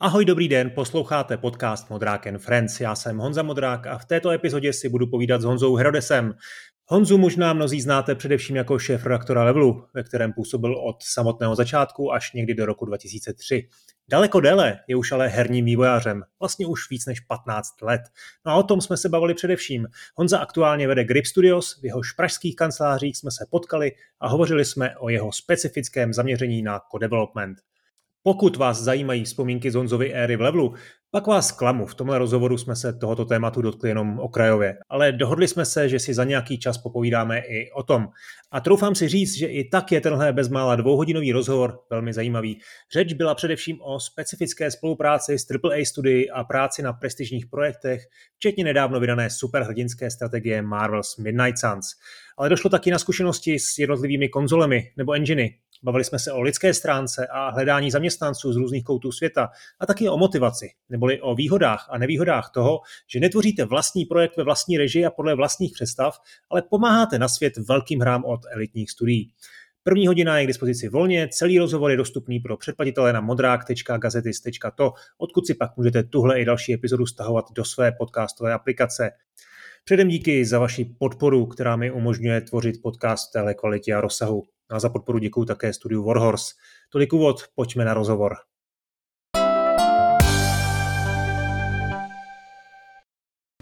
Ahoj, dobrý den, posloucháte podcast Modrák and Friends. Já jsem Honza Modrák a v této epizodě si budu povídat s Honzou Herodesem. Honzu možná mnozí znáte především jako šéf redaktora Levelu, ve kterém působil od samotného začátku až někdy do roku 2003. Daleko déle je už ale herním vývojářem, vlastně už víc než 15 let. No a o tom jsme se bavili především. Honza aktuálně vede Grip Studios, v jehož pražských kancelářích jsme se potkali a hovořili jsme o jeho specifickém zaměření na co-development. Pokud vás zajímají vzpomínky z Honzovy éry v levelu, pak vás klamu. V tomhle rozhovoru jsme se tohoto tématu dotkli jenom okrajově, ale dohodli jsme se, že si za nějaký čas popovídáme i o tom. A troufám si říct, že i tak je tenhle bezmála dvouhodinový rozhovor velmi zajímavý. Řeč byla především o specifické spolupráci s AAA studii a práci na prestižních projektech, včetně nedávno vydané superhrdinské strategie Marvel's Midnight Suns. Ale došlo taky na zkušenosti s jednotlivými konzolemi nebo enginy, Bavili jsme se o lidské stránce a hledání zaměstnanců z různých koutů světa a taky o motivaci, neboli o výhodách a nevýhodách toho, že netvoříte vlastní projekt ve vlastní režii a podle vlastních představ, ale pomáháte na svět velkým hrám od elitních studií. První hodina je k dispozici volně, celý rozhovor je dostupný pro předplatitele na modrák.gazetis.to, odkud si pak můžete tuhle i další epizodu stahovat do své podcastové aplikace. Předem díky za vaši podporu, která mi umožňuje tvořit podcast v téhle kvalitě a rozsahu. A za podporu děkuji také studiu Warhorse. Tolik úvod, pojďme na rozhovor.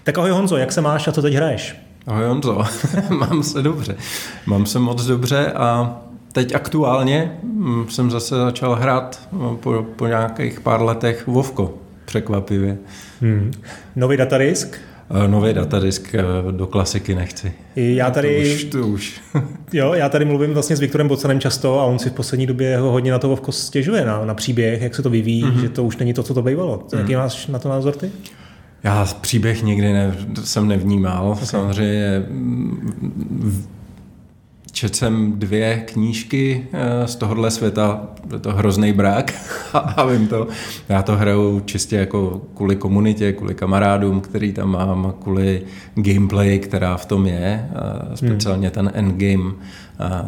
Tak ahoj Honzo, jak se máš a co teď hraješ? Ahoj Honzo, mám se dobře. Mám se moc dobře a teď aktuálně mm, jsem zase začal hrát mm, po, po nějakých pár letech Vovko, překvapivě. Hmm. Nový datadisk? Eh, nový datadisk eh, do klasiky nechci. Já tady, to už, to už. jo, já tady mluvím vlastně s Viktorem Bocanem často a on si v poslední době ho hodně na to Vovko stěžuje, na, na příběh, jak se to vyvíjí, mm-hmm. že to už není to, co to bývalo. Mm-hmm. Jaký máš na to názor ty? Já příběh nikdy ne, jsem nevnímal. Okay. Samozřejmě četl jsem dvě knížky eh, z tohohle světa, je to hrozný brák a vím to. Já to hraju čistě jako kvůli komunitě, kvůli kamarádům, který tam mám, kvůli gameplay, která v tom je, speciálně ten endgame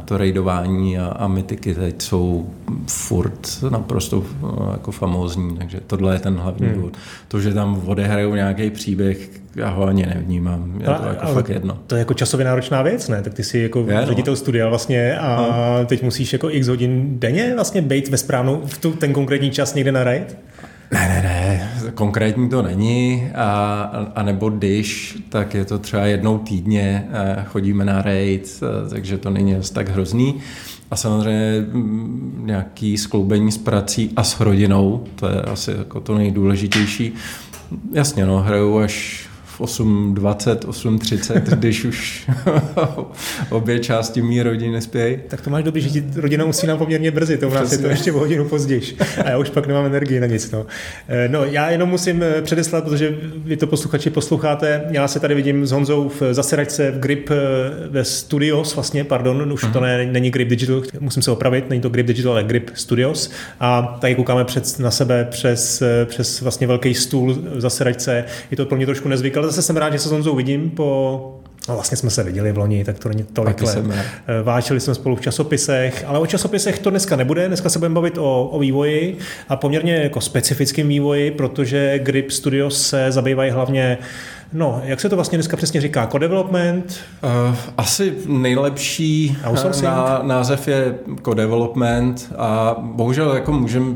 to raidování a, a mytiky teď jsou furt naprosto no, jako famózní, takže tohle je ten hlavní hmm. důvod. To, že tam odehrajou nějaký příběh, já ho ani nevnímám, je to jako fakt jedno. To je jako časově náročná věc, ne? Tak ty jsi jako je, no. ředitel studia vlastně a no. teď musíš jako x hodin denně vlastně být ve správnou, v tu, ten konkrétní čas někde na raid? Ne, ne, ne, konkrétní to není, a, a nebo když, tak je to třeba jednou týdně, chodíme na raid, takže to není tak hrozný. A samozřejmě mm, nějaký skloubení s prací a s rodinou, to je asi jako to nejdůležitější. Jasně, no, hraju až v 8.20, 8.30, když už obě části mý rodiny spějí. Tak to máš dobrý, že ti rodina musí nám poměrně brzy, to u nás je to ještě o hodinu později. A já už pak nemám energii na nic. No. Eh, no, já jenom musím eh, předeslat, protože vy to posluchači posloucháte, já se tady vidím s Honzou v zasedačce v Grip eh, ve Studios, vlastně, pardon, už uh-huh. to ne, není Grip Digital, musím se opravit, není to Grip Digital, ale Grip Studios. A tady koukáme před, na sebe přes, přes vlastně velký stůl v zasedačce. Je to pro mě trošku nezvyklé, zase jsem rád, že se s Honzou vidím po No vlastně jsme se viděli v loni, tak to není tolik let. Eh, vážili jsme spolu v časopisech, ale o časopisech to dneska nebude. Dneska se budeme bavit o, o vývoji a poměrně jako specifickým vývoji, protože Grip Studios se zabývají hlavně No, jak se to vlastně dneska přesně říká? Co-development? Uh, asi nejlepší ná, název je co-development a bohužel jako můžeme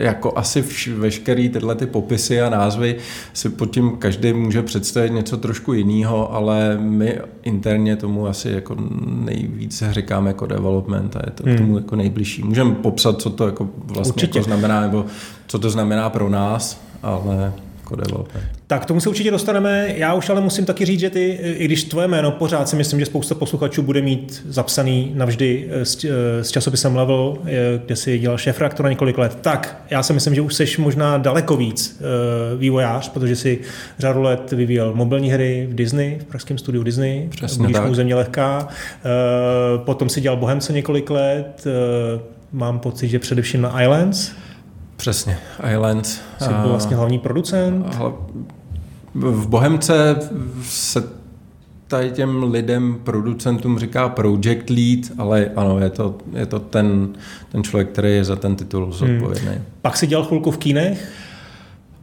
jako asi vš- veškerý tyhle ty popisy a názvy si pod tím každý může představit něco trošku jiného, ale my interně tomu asi jako nejvíc říkáme jako development a je to hmm. tomu jako nejbližší. Můžeme popsat, co to jako vlastně jako znamená, nebo co to znamená pro nás, ale jako developer. Tak tomu se určitě dostaneme. Já už ale musím taky říct, že ty, i když tvoje jméno pořád si myslím, že spousta posluchačů bude mít zapsaný navždy eh, s, eh, s časopisem Level, eh, kde si dělal šéf reaktora několik let, tak já si myslím, že už jsi možná daleko víc vývojář, protože si řadu let vyvíjel mobilní hry v Disney, v pražském studiu Disney, Přesně tak. země lehká. Potom si dělal Bohemce několik let, mám pocit, že především na Islands, Přesně, Islands. Jsi byl vlastně hlavní producent? V Bohemce se tady těm lidem, producentům říká project lead, ale ano, je to, je to ten, ten člověk, který je za ten titul zodpovědný. Hmm. Pak si dělal chvilku v kínech?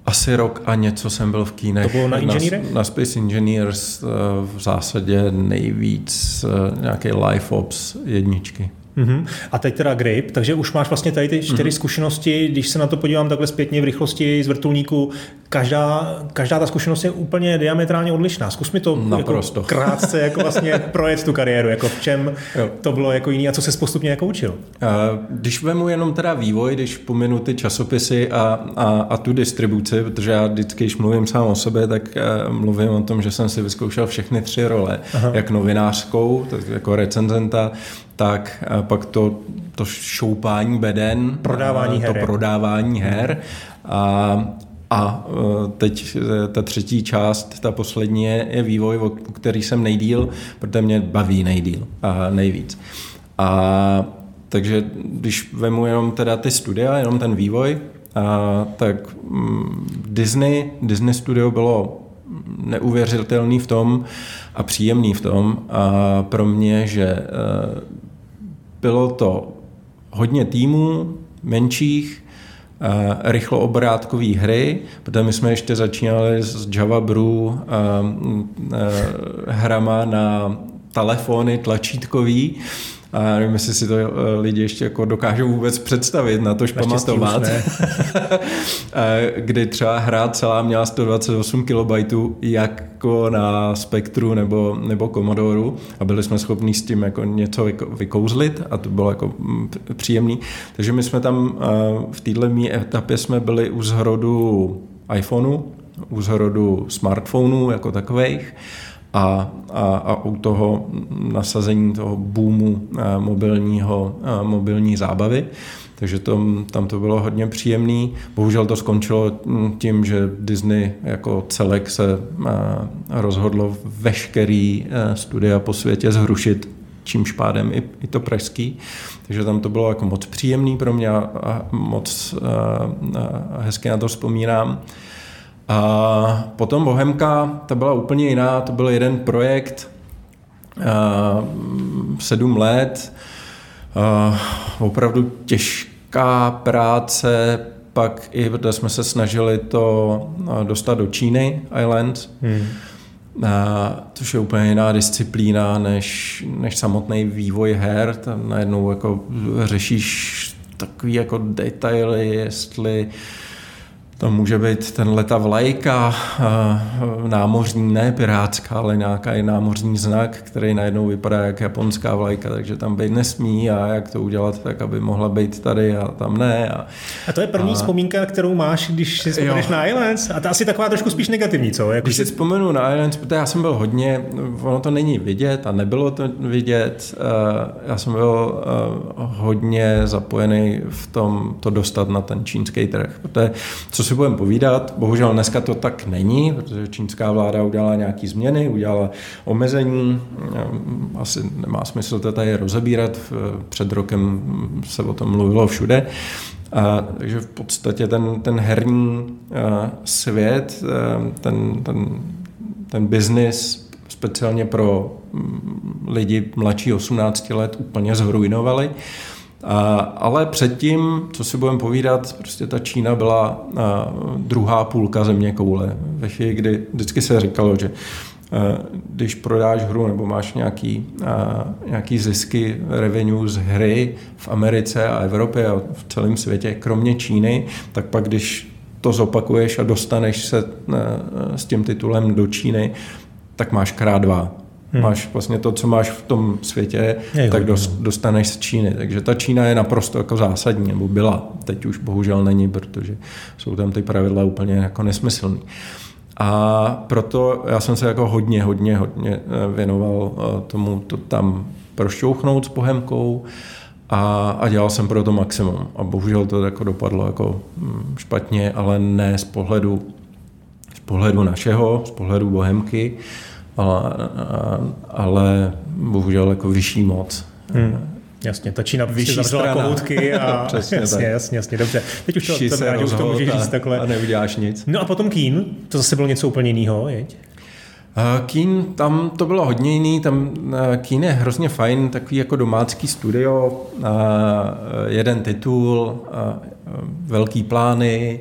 Asi rok a něco jsem byl v kínech. To bylo na inženýrech? Na, na Space Engineers eh, v zásadě nejvíc eh, nějaké live ops jedničky. Uh-huh. A teď teda Grape, takže už máš vlastně tady ty čtyři uh-huh. zkušenosti, když se na to podívám takhle zpětně v rychlosti z vrtulníku, každá, každá ta zkušenost je úplně diametrálně odlišná. Zkus mi to jako krátce jako vlastně projet tu kariéru, jako v čem jo. to bylo jako jiný a co se postupně jako učil. Když vemu jenom teda vývoj, když pominu ty časopisy a, a, a tu distribuci, protože já vždycky, když mluvím sám o sobě, tak uh, mluvím o tom, že jsem si vyzkoušel všechny tři role, Aha. jak novinářskou, tak jako recenzenta, tak pak to, to šoupání beden, prodávání her, to prodávání her. A, a teď ta třetí část, ta poslední je, je vývoj, o který jsem nejdíl, protože mě baví nejdíl a nejvíc. A takže když vemu jenom teda ty studia, jenom ten vývoj, a, tak mm, Disney, Disney Studio bylo neuvěřitelný v tom a příjemný v tom. A pro mě, že bylo to hodně týmů, menších, uh, rychloobrátkové hry, protože my jsme ještě začínali s Java Brew uh, uh, hrama na telefony tlačítkový, a nevím, jestli si to eh, lidi ještě jako dokážou vůbec představit, na tož pamatovat. Kdy třeba hra celá měla 128 KB jako na Spektru nebo, nebo Commodoru a byli jsme schopni s tím jako něco vykouzlit a to bylo jako mm, příjemný. Takže my jsme tam eh, v této etapě jsme byli u zhrodu iPhoneu, u zhrodu smartphonů jako takových a, a, a u toho nasazení toho boomu eh, mobilního, eh, mobilní zábavy. Takže to, tam to bylo hodně příjemný. Bohužel to skončilo hm, tím, že Disney jako celek se eh, rozhodlo veškerý studia po světě zhrušit čímž pádem i, i to pražský. Takže tam to bylo jako moc příjemný pro mě a moc a, a hezky na to vzpomínám. A potom Bohemka, ta byla úplně jiná, to byl jeden projekt, sedm let, opravdu těžká práce, pak i, protože jsme se snažili to dostat do Číny Island, hmm. A, což je úplně jiná disciplína než, než samotný vývoj her. Tam najednou jako řešíš takový jako detaily, jestli uh, to může být ten leta vlajka, námořní, ne pirátská, ale nějaký námořní znak, který najednou vypadá jak japonská vlajka, takže tam být nesmí a jak to udělat tak, aby mohla být tady a tam ne. A, a to je první a... vzpomínka, kterou máš, když si vzpomeneš na Islands a to asi taková trošku spíš negativní, co? Jako když si vzpomenu na Islands, protože já jsem byl hodně, ono to není vidět a nebylo to vidět, já jsem byl hodně zapojený v tom to dostat na ten čínský trh, protože co si budeme povídat. Bohužel dneska to tak není, protože čínská vláda udělala nějaké změny, udělala omezení. Asi nemá smysl to tady rozebírat. Před rokem se o tom mluvilo všude. A, takže v podstatě ten, ten herní a, svět, a, ten, ten, ten biznis speciálně pro lidi mladší 18 let úplně zhrujnovali. Ale předtím, co si budeme povídat, prostě ta Čína byla druhá půlka země koule. Ve chvíli, kdy vždycky se říkalo, že když prodáš hru nebo máš nějaký, nějaký zisky revenue z hry v Americe a Evropě a v celém světě, kromě Číny, tak pak když to zopakuješ a dostaneš se s tím titulem do Číny, tak máš krát dva. Hmm. Máš vlastně to, co máš v tom světě, je, tak dost, dostaneš z Číny. Takže ta Čína je naprosto jako zásadní, nebo byla. Teď už bohužel není, protože jsou tam ty pravidla úplně jako nesmyslný. A proto já jsem se jako hodně, hodně, hodně eh, věnoval eh, tomu to tam prošťouchnout s pohemkou a, a dělal jsem pro to maximum. A bohužel to jako dopadlo jako hm, špatně, ale ne z pohledu, z pohledu našeho, z pohledu bohemky, ale, ale bohužel jako vyšší moc. Hmm. Jasně, ta Čína prostě zavřela kohoutky a Přesně jasně, tak. jasně, jasně, dobře. Teď už to, to, to, už to můžeš říct takhle. A neuděláš nic. No a potom Kín, to zase bylo něco úplně jiného, jeď? Keen, tam to bylo hodně jiný, tam Keen je hrozně fajn, takový jako domácký studio, jeden titul, velký plány,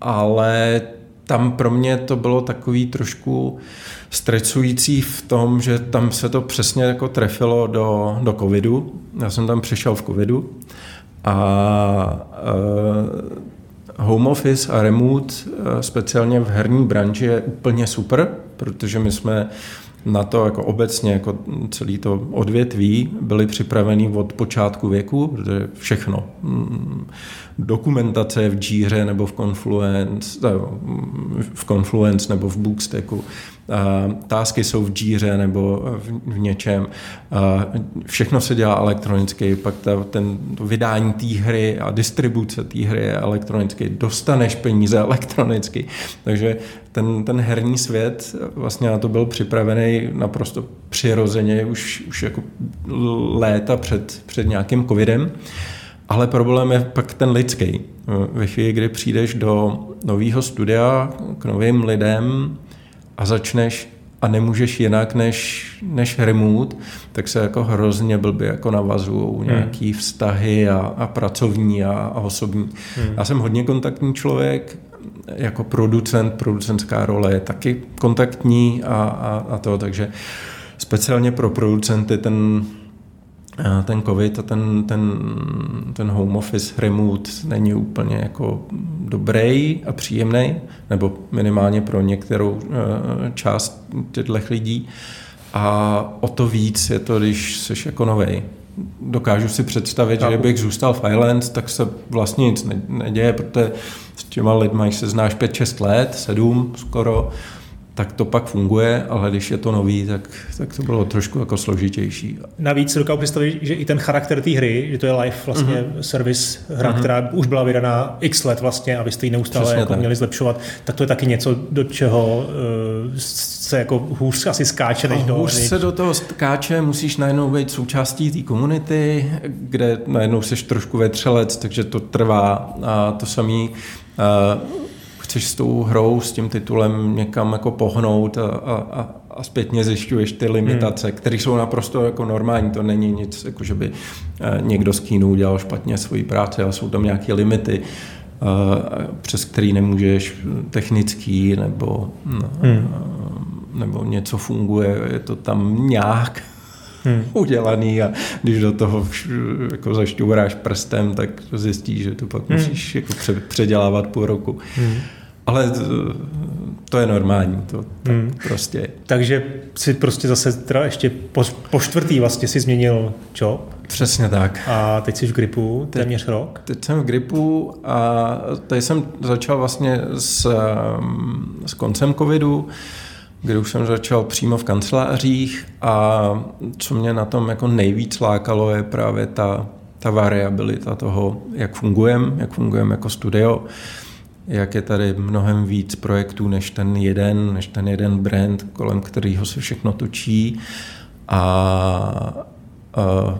ale tam pro mě to bylo takový trošku stresující v tom, že tam se to přesně jako trefilo do, do covidu. Já jsem tam přišel v covidu a uh, home office a remote, uh, speciálně v herní branži, je úplně super, protože my jsme na to jako obecně, jako celý to odvětví, byli připraveni od počátku věku, protože všechno. Mm, dokumentace v Jíře nebo v Confluence, v Confluence nebo v Bookstacku, tásky jsou v Jíře nebo v něčem. Všechno se dělá elektronicky, pak ta, ten, to vydání té hry a distribuce té hry je elektronicky, dostaneš peníze elektronicky. Takže ten, ten herní svět vlastně na to byl připravený naprosto přirozeně už, už jako léta před, před nějakým covidem. Ale problém je pak ten lidský. Ve chvíli, kdy přijdeš do nového studia k novým lidem a začneš a nemůžeš jinak než, než remote, tak se jako hrozně blbě jako navazují hmm. nějaký vztahy a, a pracovní a, a osobní. Hmm. Já jsem hodně kontaktní člověk, jako producent, producentská role je taky kontaktní a, a, a to, takže speciálně pro producenty ten ten covid a ten, ten, ten home office remote není úplně jako dobrý a příjemný, nebo minimálně pro některou eh, část těchto lidí. A o to víc je to, když jsi jako novej. Dokážu si představit, že bych zůstal v Islands, tak se vlastně nic neděje, protože s těma lidmi se znáš 5-6 let, 7 skoro, tak to pak funguje, ale když je to nový, tak, tak to bylo trošku jako složitější. Navíc si dokážu představit, že i ten charakter té hry, že to je live vlastně mm-hmm. service hra, mm-hmm. která už byla vydaná x let vlastně a vy jste ji neustále jako měli zlepšovat, tak to je taky něco, do čeho uh, se jako hůř asi skáče než do hůř se do toho skáče, musíš najednou být součástí té komunity, kde najednou seš trošku vetřelec, takže to trvá a to samý uh, chceš s tou hrou, s tím titulem někam jako pohnout a, a, a zpětně zjišťuješ ty limitace, hmm. které jsou naprosto jako normální, to není nic, jako že by eh, někdo z kínu udělal špatně svoji práci, ale jsou tam nějaké limity, eh, přes který nemůžeš technický nebo, no, hmm. nebo něco funguje, je to tam nějak hmm. udělaný a když do toho jako zašťouráš prstem, tak zjistíš, že to pak hmm. musíš jako předělávat půl roku. Hmm. Ale to je normální, to hmm. prostě. Takže si prostě zase teda ještě po, po čtvrtý vlastně si změnil job. Přesně tak. A teď jsi v gripu téměř teď, rok? Teď jsem v gripu a teď jsem začal vlastně s, s koncem covidu, kdy už jsem začal přímo v kancelářích a co mě na tom jako nejvíc lákalo je právě ta, ta variabilita toho, jak fungujeme, jak fungujeme jako studio jak je tady mnohem víc projektů než ten jeden, než ten jeden brand, kolem kterého se všechno točí a, a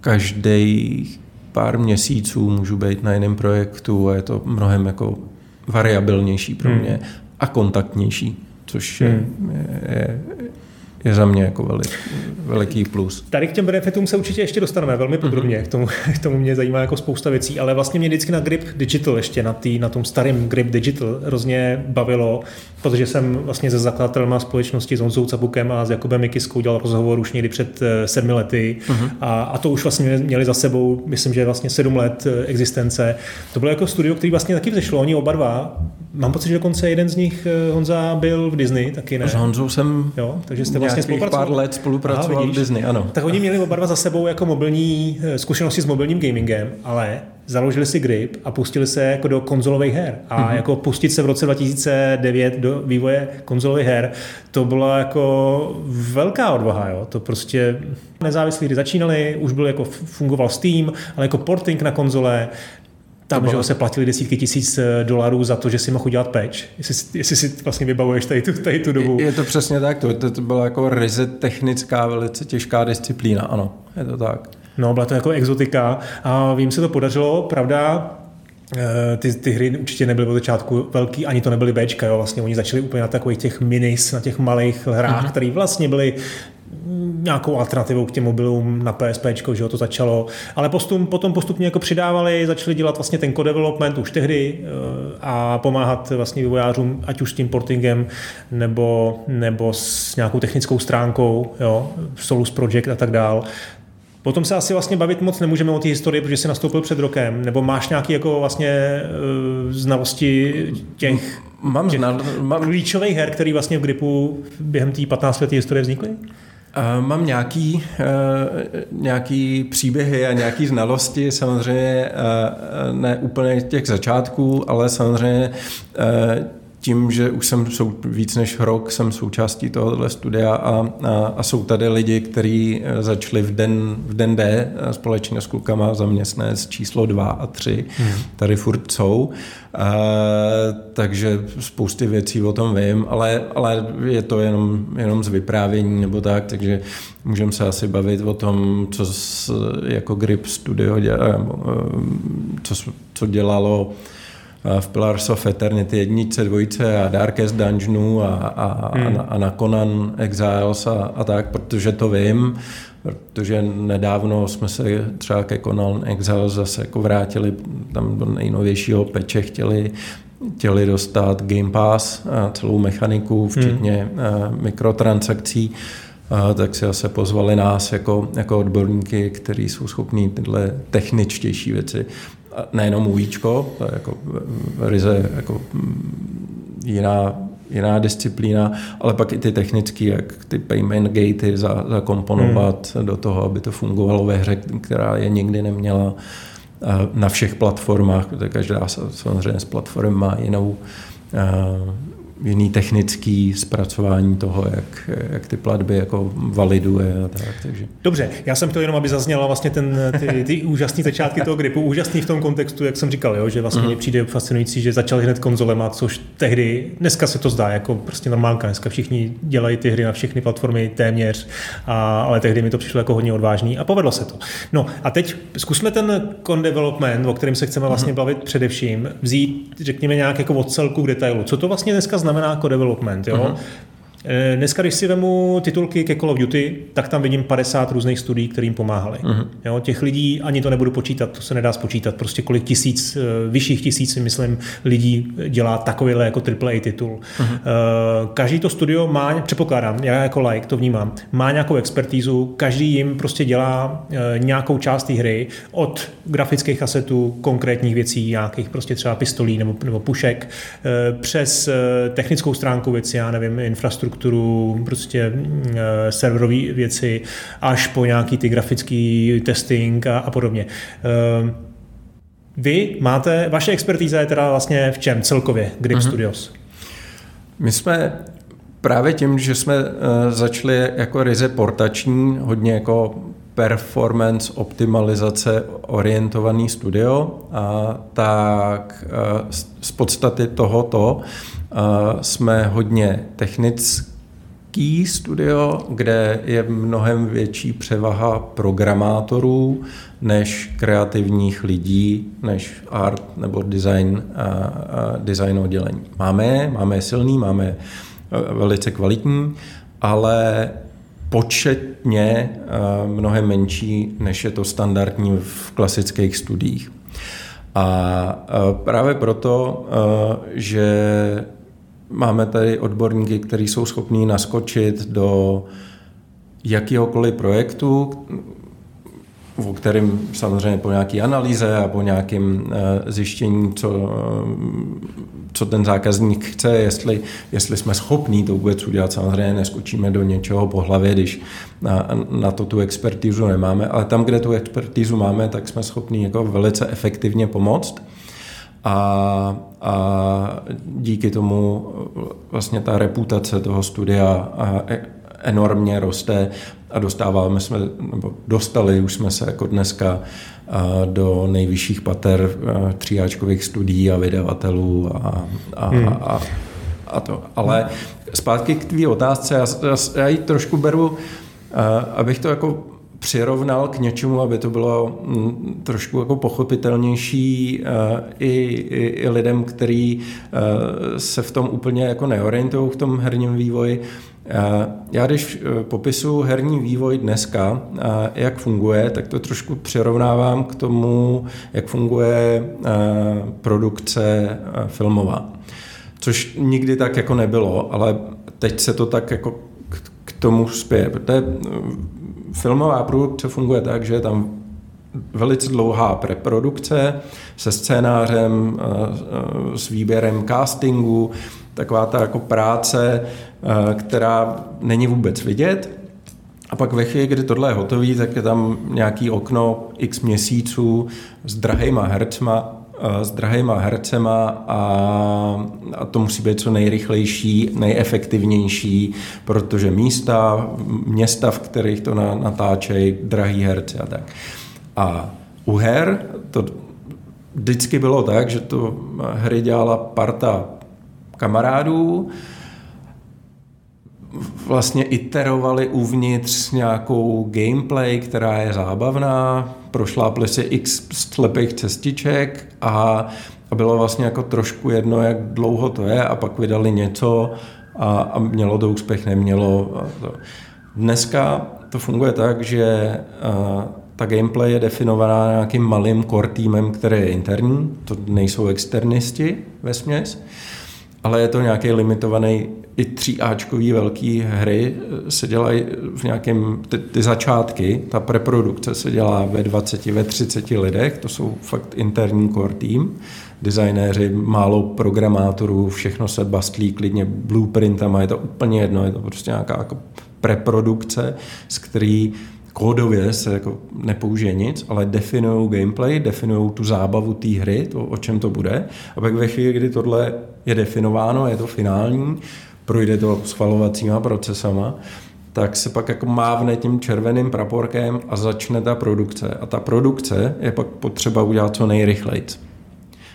každý pár měsíců můžu být na jiném projektu a je to mnohem jako variabilnější pro hmm. mě hmm. a kontaktnější, což je, hmm. je, je za mě jako velik, veliký plus. Tady k těm benefitům se určitě ještě dostaneme velmi podrobně, mm-hmm. k, tomu, k tomu mě zajímá jako spousta věcí, ale vlastně mě vždycky na Grip Digital ještě, na, tý, na tom starém Grip Digital hrozně bavilo, protože jsem vlastně ze zakladatelem společnosti s Honzou Cabukem a s Jakubem Mikiskou dělal rozhovor už někdy před eh, sedmi lety mm-hmm. a, a to už vlastně měli za sebou, myslím, že vlastně sedm let eh, existence. To bylo jako studio, který vlastně taky vzešlo, oni oba dva. Mám pocit, že dokonce jeden z nich, eh, Honza, byl v Disney, taky ne? S Honzou jsem jo, takže jste vlastně pár let spolupracoval Aha, v Disney, ano. Tak oni měli oba dva za sebou jako mobilní zkušenosti s mobilním gamingem, ale založili si Grip a pustili se jako do konzolových her. A mm-hmm. jako pustit se v roce 2009 do vývoje konzolových her, to byla jako velká odvaha. Jo? To prostě nezávislí hry začínali, už byl jako fungoval Steam, ale jako porting na konzole, tam že se platili desítky tisíc eh, dolarů za to, že si mohl udělat patch. Jestli, jestli si vlastně vybavuješ tady tu, tady tu dobu. Je to přesně tak, to, to, to byla jako ryze technická, velice těžká disciplína, ano, je to tak. No, byla to jako exotika a vím, se to podařilo, pravda, Eh, ty, ty hry určitě nebyly od začátku velký, ani to nebyly Bčka, jo. Vlastně oni začali úplně na takových těch minis, na těch malých hrách, uh-huh. které vlastně byly nějakou alternativou k těm mobilům na PSP, že jo, to začalo. Ale postup, potom postupně jako přidávali, začali dělat vlastně ten co-development už tehdy eh, a pomáhat vlastně vývojářům, ať už s tím portingem, nebo, nebo s nějakou technickou stránkou, jo, Solus Project a tak dál. Potom se asi vlastně bavit moc nemůžeme o té historii, protože jsi nastoupil před rokem, nebo máš nějaké jako vlastně uh, znalosti těch, mám, těch znal, mám klíčových her, které vlastně v Gripu během té 15 letý historie vznikly? Uh, mám nějaký, uh, nějaký příběhy a nějaký znalosti, samozřejmě uh, ne úplně těch začátků, ale samozřejmě tím, že už jsem sou, víc než rok jsem součástí tohohle studia a, a, a jsou tady lidi, kteří eh, začali v den, v den D eh, společně s klukama zaměstnanec číslo 2 a 3, hmm. tady furt jsou. A, takže spousty věcí o tom vím, ale, ale je to jenom, jenom z vyprávění nebo tak, takže můžeme se asi bavit o tom, co s, jako Grip Studio dělá, eh, co, co dělalo v Pillars of Eternity jednice, dvojice a Darkest Dungeonu a, a, hmm. a, a na Conan Exiles a, a tak, protože to vím, protože nedávno jsme se třeba ke Conan Exiles zase jako vrátili tam do nejnovějšího peče, chtěli chtěli dostat Game Pass, celou mechaniku, hmm. včetně hmm. mikrotransakcí, tak si zase pozvali nás jako, jako odborníky, kteří jsou schopní tyhle techničtější věci nejenom UIčko, to je jako ryze jako jiná, jiná disciplína, ale pak i ty technické, jak ty payment gatey zakomponovat hmm. do toho, aby to fungovalo ve hře, která je nikdy neměla na všech platformách, protože každá samozřejmě z platform má jinou jiný technický zpracování toho, jak, jak ty platby jako validuje a tak. Takže. Dobře, já jsem chtěl jenom, aby zazněla vlastně ten, ty, ty úžasné začátky toho gripu, úžasný v tom kontextu, jak jsem říkal, jo, že vlastně mm. přijde fascinující, že začal hned konzolema, což tehdy, dneska se to zdá jako prostě normálka, dneska všichni dělají ty hry na všechny platformy téměř, a, ale tehdy mi to přišlo jako hodně odvážný a povedlo se to. No a teď zkusme ten con development, o kterém se chceme vlastně mm. bavit především, vzít, řekněme, nějak jako od celku k detailu. Co to vlastně dneska znamená co-development. Jo? Uh-huh. Dneska, když si vemu titulky ke Call of Duty, tak tam vidím 50 různých studií, kterým pomáhali. Uh-huh. Jo, těch lidí ani to nebudu počítat, to se nedá spočítat. Prostě kolik tisíc, eh, vyšších tisíc, myslím, lidí dělá takovýhle jako AAA titul. Uh-huh. Každý to studio má, předpokládám, já jako like to vnímám, má nějakou expertízu, každý jim prostě dělá nějakou část té hry od grafických asetů, konkrétních věcí, nějakých prostě třeba pistolí nebo, nebo pušek, přes technickou stránku věci, já nevím, infrastrukturu infrastrukturu, prostě eh, serverové věci, až po nějaký ty grafický testing a, a podobně. Eh, vy máte, vaše expertíza je teda vlastně v čem celkově Grip uh-huh. Studios? My jsme právě tím, že jsme eh, začali jako ryze portační, hodně jako performance optimalizace orientovaný studio, a tak z podstaty tohoto jsme hodně technický studio, kde je mnohem větší převaha programátorů než kreativních lidí, než art nebo design, a, a design oddělení. Máme, máme silný, máme velice kvalitní, ale početně mnohem menší, než je to standardní v klasických studiích. A právě proto, že Máme tady odborníky, kteří jsou schopní naskočit do jakéhokoliv projektu, o kterém samozřejmě po nějaké analýze a po nějakém eh, zjištění, co, co ten zákazník chce, jestli, jestli jsme schopní to vůbec udělat. Samozřejmě neskočíme do něčeho po hlavě, když na, na to tu expertizu nemáme, ale tam, kde tu expertizu máme, tak jsme schopní jako velice efektivně pomoct a, a díky tomu vlastně ta reputace toho studia e, enormně roste a dostáváme jsme, nebo dostali už jsme se jako dneska do nejvyšších pater tříáčkových studií a vydavatelů a, a, hmm. a, a to. Ale zpátky k tvý otázce, já, já, já ji trošku beru, abych to jako přirovnal k něčemu, aby to bylo mm, trošku jako pochopitelnější eh, i, i, i lidem, kteří eh, se v tom úplně jako neorientují v tom herním vývoji. Eh, já když popisu herní vývoj dneska, jak funguje, tak to trošku přirovnávám k tomu, jak funguje produkce filmová. Což nikdy tak jako nebylo, ale teď se to tak jako k tomu spěje, protože filmová produkce funguje tak, že je tam velice dlouhá preprodukce se scénářem, eh, s výběrem castingu, taková ta jako práce, eh, která není vůbec vidět. A pak ve chvíli, kdy tohle je hotový, tak je tam nějaký okno x měsíců s drahýma hercma, s drahýma hercema a, a to musí být co nejrychlejší, nejefektivnější, protože místa, města, v kterých to natáčejí, drahý herci a tak. A u her to vždycky bylo tak, že to hry dělala parta kamarádů, vlastně iterovali uvnitř nějakou gameplay, která je zábavná, prošlápli si x slepých cestiček a, a bylo vlastně jako trošku jedno, jak dlouho to je a pak vydali něco a, a mělo to úspěch, nemělo. To. Dneska to funguje tak, že a, ta gameplay je definovaná nějakým malým core týmem, který je interní, to nejsou externisti ve směs, ale je to nějaký limitovaný i tříáčkový velký hry se dělají v nějakém, ty, ty začátky, ta preprodukce se dělá ve 20, ve 30 lidech, to jsou fakt interní core team, designéři, málo programátorů, všechno se bastlí klidně blueprintama, je to úplně jedno, je to prostě nějaká jako preprodukce, z který kódově se jako nepoužije nic, ale definují gameplay, definují tu zábavu té hry, to, o čem to bude. A pak ve chvíli, kdy tohle je definováno, je to finální, projde to schvalovacíma procesama, tak se pak jako mávne tím červeným praporkem a začne ta produkce. A ta produkce je pak potřeba udělat co nejrychleji.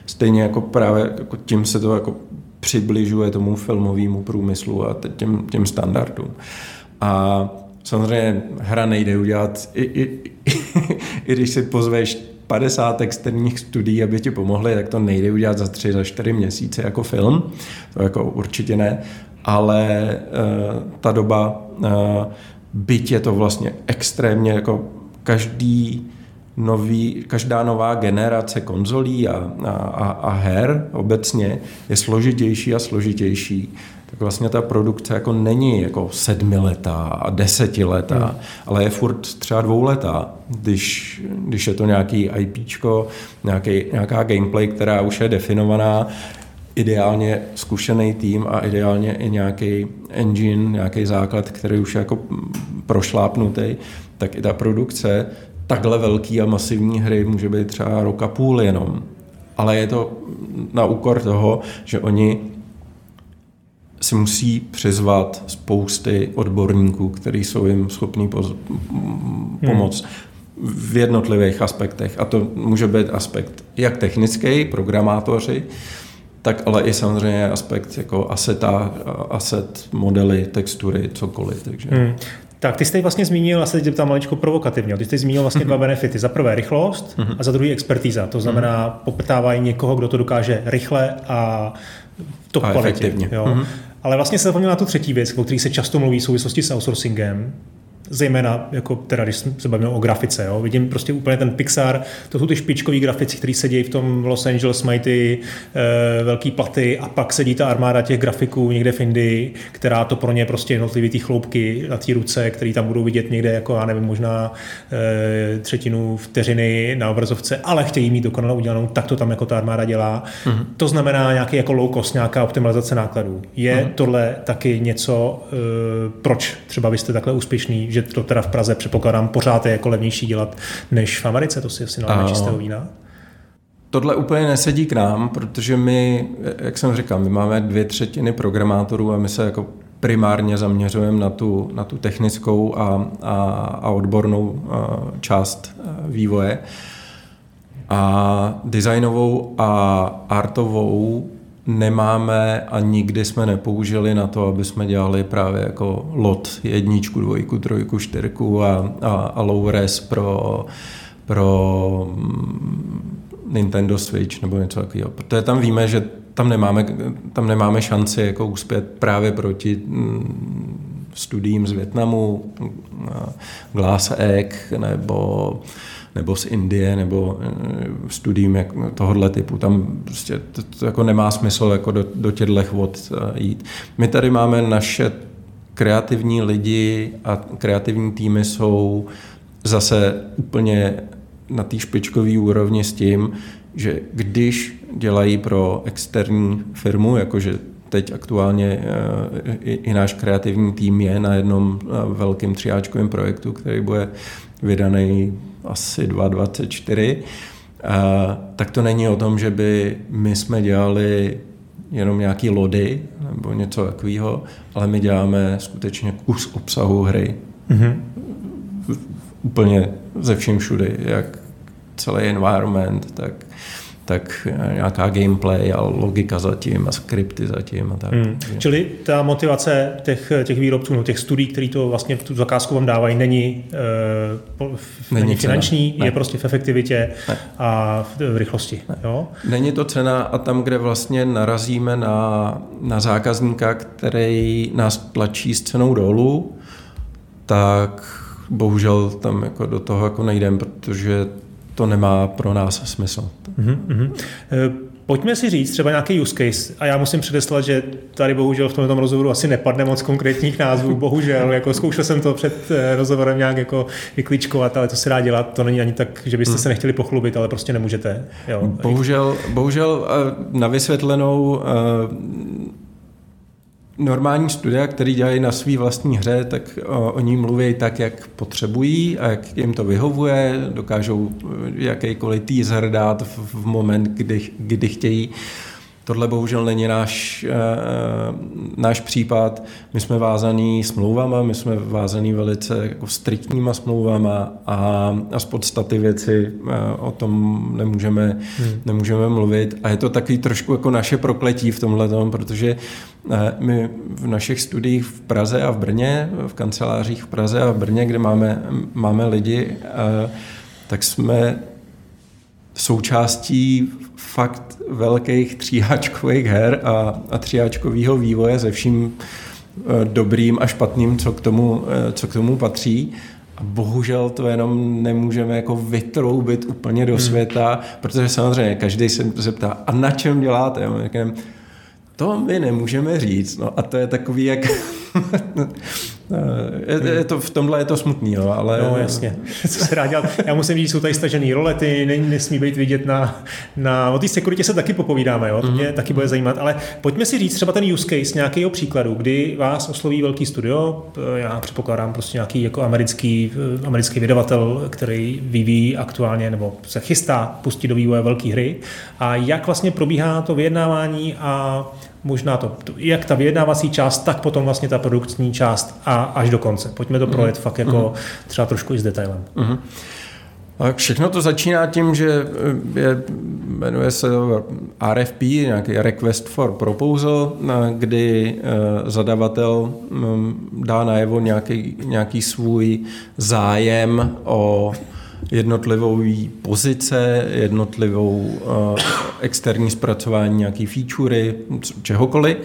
Stejně jako právě jako tím se to jako přibližuje tomu filmovému průmyslu a těm, těm standardům. A samozřejmě hra nejde udělat, i, i, i, i když si pozveš 50 externích studií, aby ti pomohli, tak to nejde udělat za tři, za čtyři měsíce jako film, to jako určitě ne, ale uh, ta doba, uh, byť je to vlastně extrémně jako každý nový, každá nová generace konzolí a, a, a her obecně je složitější a složitější, tak vlastně ta produkce jako není jako sedmiletá a desetiletá, hmm. ale je furt třeba dvouletá, když, když je to nějaký IPčko, nějaký, nějaká gameplay, která už je definovaná, ideálně zkušený tým a ideálně i nějaký engine, nějaký základ, který už je jako prošlápnutý, tak i ta produkce takhle velký a masivní hry může být třeba rok a půl jenom. Ale je to na úkor toho, že oni si musí přizvat spousty odborníků, kteří jsou jim schopní hmm. pomoct v jednotlivých aspektech. A to může být aspekt jak technický, programátoři, tak ale i samozřejmě aspekt jako aseta, asset, modely, textury, cokoliv. Takže. Hmm. Tak ty jste vlastně zmínil, a se teď tam maličko provokativně, ty jste zmínil vlastně dva benefity. Za prvé rychlost a za druhý expertíza. To znamená, poptávají někoho, kdo to dokáže rychle a to kvalitě. Jo. Ale vlastně se zapomněl na tu třetí věc, o které se často mluví v souvislosti s outsourcingem, zejména jako teda, když se bavíme o grafice. Jo. Vidím prostě úplně ten Pixar, to jsou ty špičkový grafici, kteří sedí v tom Los Angeles, mají ty e, velký platy a pak sedí ta armáda těch grafiků někde v Indii, která to pro ně prostě jednotlivý ty chloupky na té ruce, který tam budou vidět někde jako, já nevím, možná e, třetinu vteřiny na obrazovce, ale chtějí mít dokonale udělanou, tak to tam jako ta armáda dělá. Mm-hmm. To znamená nějaký jako low cost, nějaká optimalizace nákladů. Je mm-hmm. tohle taky něco, e, proč třeba vy jste takhle úspěšný, že to teda v Praze předpokládám pořád je jako levnější dělat než v Americe, to si asi naléme čistého vína. Tohle úplně nesedí k nám, protože my, jak jsem říkal, my máme dvě třetiny programátorů a my se jako primárně zaměřujeme na tu, na tu technickou a, a, a odbornou část vývoje. A designovou a artovou nemáme a nikdy jsme nepoužili na to, aby jsme dělali právě jako lot jedničku, dvojku, trojku, čtyřku a, a, a low res pro, pro mm, Nintendo Switch nebo něco takového. Protože tam víme, že tam nemáme, tam nemáme šanci jako uspět právě proti mm, studiím z Větnamu, Glass Egg nebo nebo z Indie, nebo eh, studiím jak tohohle typu. Tam prostě to, to jako nemá smysl jako do, do těchto vod eh, jít. My tady máme naše kreativní lidi a kreativní týmy jsou zase úplně na té špičkové úrovni s tím, že když dělají pro externí firmu, jakože teď aktuálně eh, i, i náš kreativní tým je na jednom velkém třiáčkovém projektu, který bude vydaný asi 2,24, tak to není o tom, že by my jsme dělali jenom nějaký lody nebo něco takového, ale my děláme skutečně kus obsahu hry. Mm-hmm. Úplně ze vším všudy, jak celý environment, tak tak nějaká gameplay a logika zatím a skripty zatím a tak. Hmm. Čili ta motivace těch, těch výrobců, no těch studií, který to vlastně v tu zakázku vám dávají, není, uh, není, není finanční, ne. je prostě v efektivitě ne. a v, v rychlosti. Ne. Jo? Není to cena a tam, kde vlastně narazíme na, na zákazníka, který nás tlačí s cenou dolů, tak bohužel tam jako do toho jako nejdem, protože to nemá pro nás smysl. Mm-hmm. Pojďme si říct třeba nějaký use case. A já musím předeslat, že tady bohužel v tomto rozhovoru asi nepadne moc konkrétních názvů, bohužel. Jako zkoušel jsem to před eh, rozhovorem nějak jako vykličkovat, ale to se dá dělat. To není ani tak, že byste se nechtěli pochlubit, ale prostě nemůžete. Jo. Bohužel, bohužel eh, na vysvětlenou normální studia, který dělají na své vlastní hře, tak oni mluví tak, jak potřebují a jak jim to vyhovuje, dokážou e, jakýkoliv teaser dát v, moment, kdy, kdy chtějí. Tohle bohužel není náš, e, náš případ. My jsme vázaný smlouvama, my jsme vázaný velice jako striktníma smlouvama a, a z podstaty věci e, o tom nemůžeme, hmm. nemůžeme mluvit. A je to takový trošku jako naše prokletí v tomhle, protože my v našich studiích v Praze a v Brně, v kancelářích v Praze a v Brně, kde máme, máme lidi, tak jsme součástí fakt velkých tříháčkových her a, a tříháčkového vývoje se vším e, dobrým a špatným, co k tomu, e, co k tomu patří. A bohužel to jenom nemůžeme jako vytroubit úplně do hmm. světa, protože samozřejmě každý se zeptá, a na čem děláte? To my nemůžeme říct. No a to je takový, jak... je, je to, v tomhle je to smutný, jo, ale... No jasně, co se dá dělat. Já musím říct, jsou tady stažený rolety, ne, nesmí být vidět na... na o té sekuritě se taky popovídáme, jo, to mě mm-hmm. taky bude zajímat, ale pojďme si říct třeba ten use case nějakého příkladu, kdy vás osloví velký studio, já předpokládám prostě nějaký jako americký, americký vydavatel, který vyvíjí aktuálně nebo se chystá pustit do vývoje velké hry a jak vlastně probíhá to vyjednávání a možná to, jak ta vyjednávací část, tak potom vlastně ta produkční část a až do konce. Pojďme to projet mm-hmm. fakt jako mm-hmm. třeba trošku i s detailem. Mm-hmm. A všechno to začíná tím, že je, jmenuje se RFP, nějaký Request for Proposal, kdy eh, zadavatel mm, dá najevo nějaký, nějaký svůj zájem o jednotlivou pozice, jednotlivou uh, externí zpracování nějaký featurey, čehokoliv,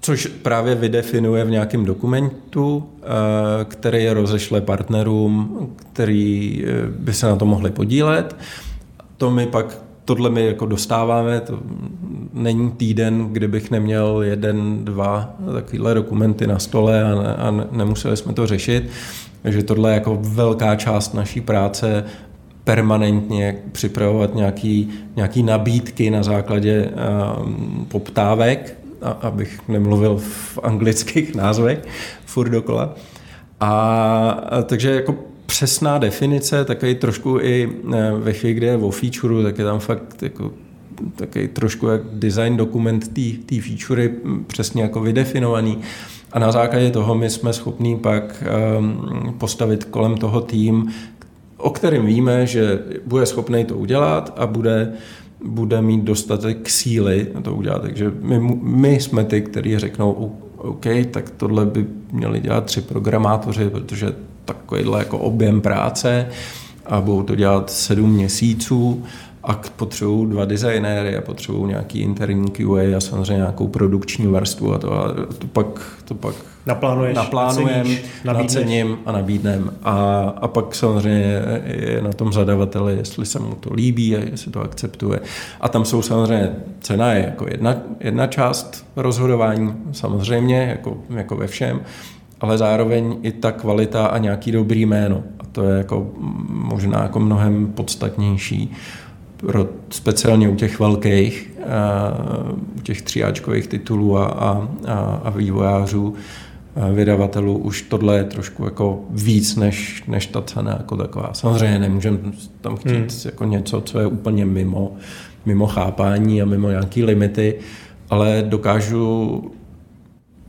což právě vydefinuje v nějakém dokumentu, uh, který je rozešle partnerům, který uh, by se na to mohli podílet. To my pak tohle my jako dostáváme, to není týden, kdybych neměl jeden, dva takovéhle dokumenty na stole a, ne, a nemuseli jsme to řešit. Takže tohle je jako velká část naší práce, permanentně připravovat nějaký, nějaký nabídky na základě um, poptávek, a, abych nemluvil v anglických názvech furt dokola. A, a takže jako přesná definice, takový trošku i e, ve chvíli, kde je o featureu, tak je tam fakt jako takový trošku jak design dokument té featurey přesně jako vydefinovaný. A na základě toho my jsme schopní pak um, postavit kolem toho tým, o kterém víme, že bude schopný to udělat a bude bude mít dostatek síly to udělat. Takže my, my jsme ty, kteří řeknou, OK, tak tohle by měli dělat tři programátoři, protože takovýhle jako objem práce a budou to dělat sedm měsíců a potřebují dva designéry a potřebují nějaký interní QA a samozřejmě nějakou produkční vrstvu a to, a to pak, to pak Naplánuješ, naplánujem, nacením a nabídnem. A, a pak samozřejmě je na tom zadavateli, jestli se mu to líbí a jestli to akceptuje. A tam jsou samozřejmě, cena je jako jedna, jedna část rozhodování, samozřejmě, jako, jako ve všem, ale zároveň i ta kvalita a nějaký dobrý jméno. A to je jako možná jako mnohem podstatnější pro, speciálně u těch velkých, u těch tříáčkových titulů a, a, a vývojářů, vydavatelů už tohle je trošku jako víc než, než ta cena jako taková. Samozřejmě nemůžeme tam chtít hmm. jako něco, co je úplně mimo, mimo chápání a mimo nějaké limity, ale dokážu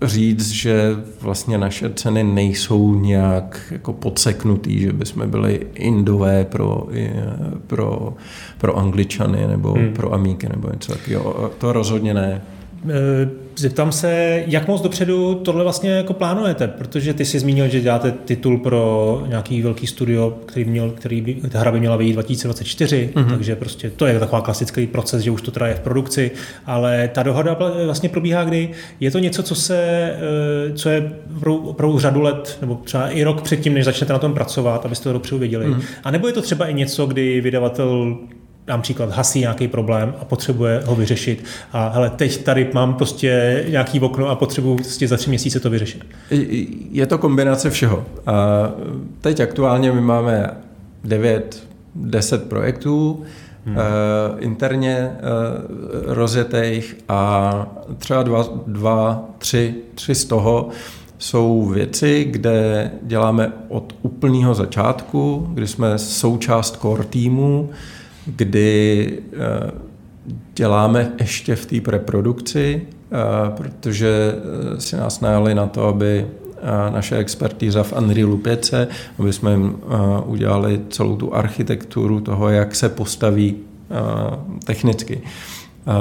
říct, že vlastně naše ceny nejsou nějak jako podseknutý, že bychom byli indové pro, pro, pro angličany nebo hmm. pro amíky nebo něco takového. To rozhodně ne. Eh, zeptám se, jak moc dopředu tohle vlastně jako plánujete, protože ty jsi zmínil, že děláte titul pro nějaký velký studio, který, měl, který by, ta hra by měla vyjít 2024, mm-hmm. takže prostě to je taková klasický proces, že už to teda je v produkci, ale ta dohoda vlastně probíhá kdy? Je to něco, co se, eh, co je pro, pro řadu let, nebo třeba i rok předtím, než začnete na tom pracovat, abyste to dopředu věděli. Mm-hmm. A nebo je to třeba i něco, kdy vydavatel dám příklad, hasí nějaký problém a potřebuje ho vyřešit. A hele, teď tady mám prostě nějaký okno a potřebuji prostě za tři měsíce to vyřešit. Je to kombinace všeho. A teď aktuálně my máme 9, 10 projektů, hmm. uh, interně uh, rozjetých a třeba dva, dva tři, tři z toho jsou věci, kde děláme od úplného začátku, kdy jsme součást core týmu, kdy eh, děláme ještě v té preprodukci, eh, protože eh, si nás najali na to, aby naše expertíza v Unrealu 5, aby jsme jim udělali celou tu architekturu toho, jak se postaví technicky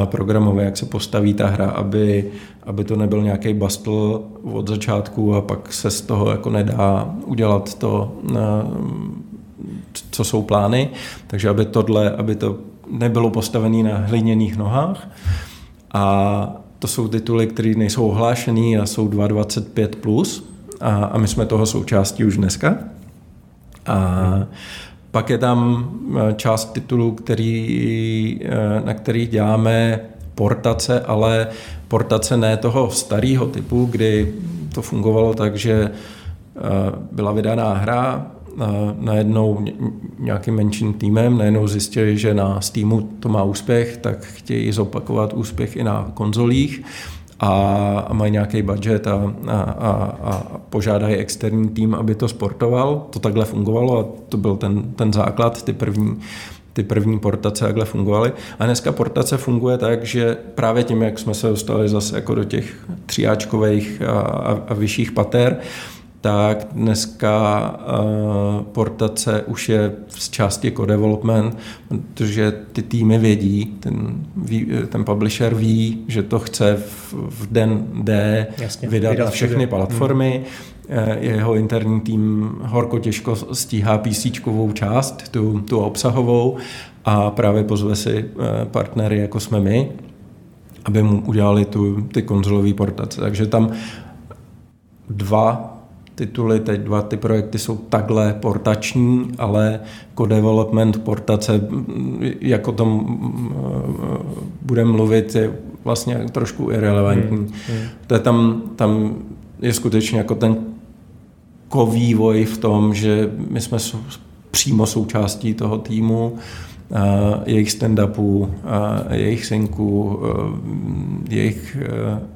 programově, jak se postaví ta hra, aby, aby to nebyl nějaký bastl od začátku a pak se z toho jako nedá udělat to co jsou plány, takže aby tohle, aby to nebylo postavené na hliněných nohách. A to jsou tituly, které nejsou ohlášený a jsou 2.25+, plus, a, a my jsme toho součástí už dneska. A pak je tam e, část titulů, který, e, na kterých děláme portace, ale portace ne toho starého typu, kdy to fungovalo tak, že e, byla vydaná hra, najednou nějakým menším týmem, najednou zjistili, že na Steamu to má úspěch, tak chtějí zopakovat úspěch i na konzolích a, mají nějaký budget a, a, a, a požádají externí tým, aby to sportoval. To takhle fungovalo a to byl ten, ten základ, ty první ty první portace takhle fungovaly. A dneska portace funguje tak, že právě tím, jak jsme se dostali zase jako do těch tříáčkových a, a, a vyšších pater, tak dneska uh, portace už je z části jako development, protože ty týmy vědí, ten, ví, ten publisher ví, že to chce v, v den D Jasně, vydat, vydat na všechny platformy. Hmm. Jeho interní tým horko těžko stíhá PC část, tu, tu obsahovou a právě pozve si eh, partnery, jako jsme my, aby mu udělali tu, ty konzolové portace. Takže tam dva tituly, teď dva ty projekty jsou takhle portační, ale jako development portace, jak o tom budeme mluvit, je vlastně trošku irrelevantní. Hmm, hmm. To je tam, tam je skutečně jako ten kovývoj v tom, že my jsme přímo součástí toho týmu, jejich stand-upů, jejich synků, jejich,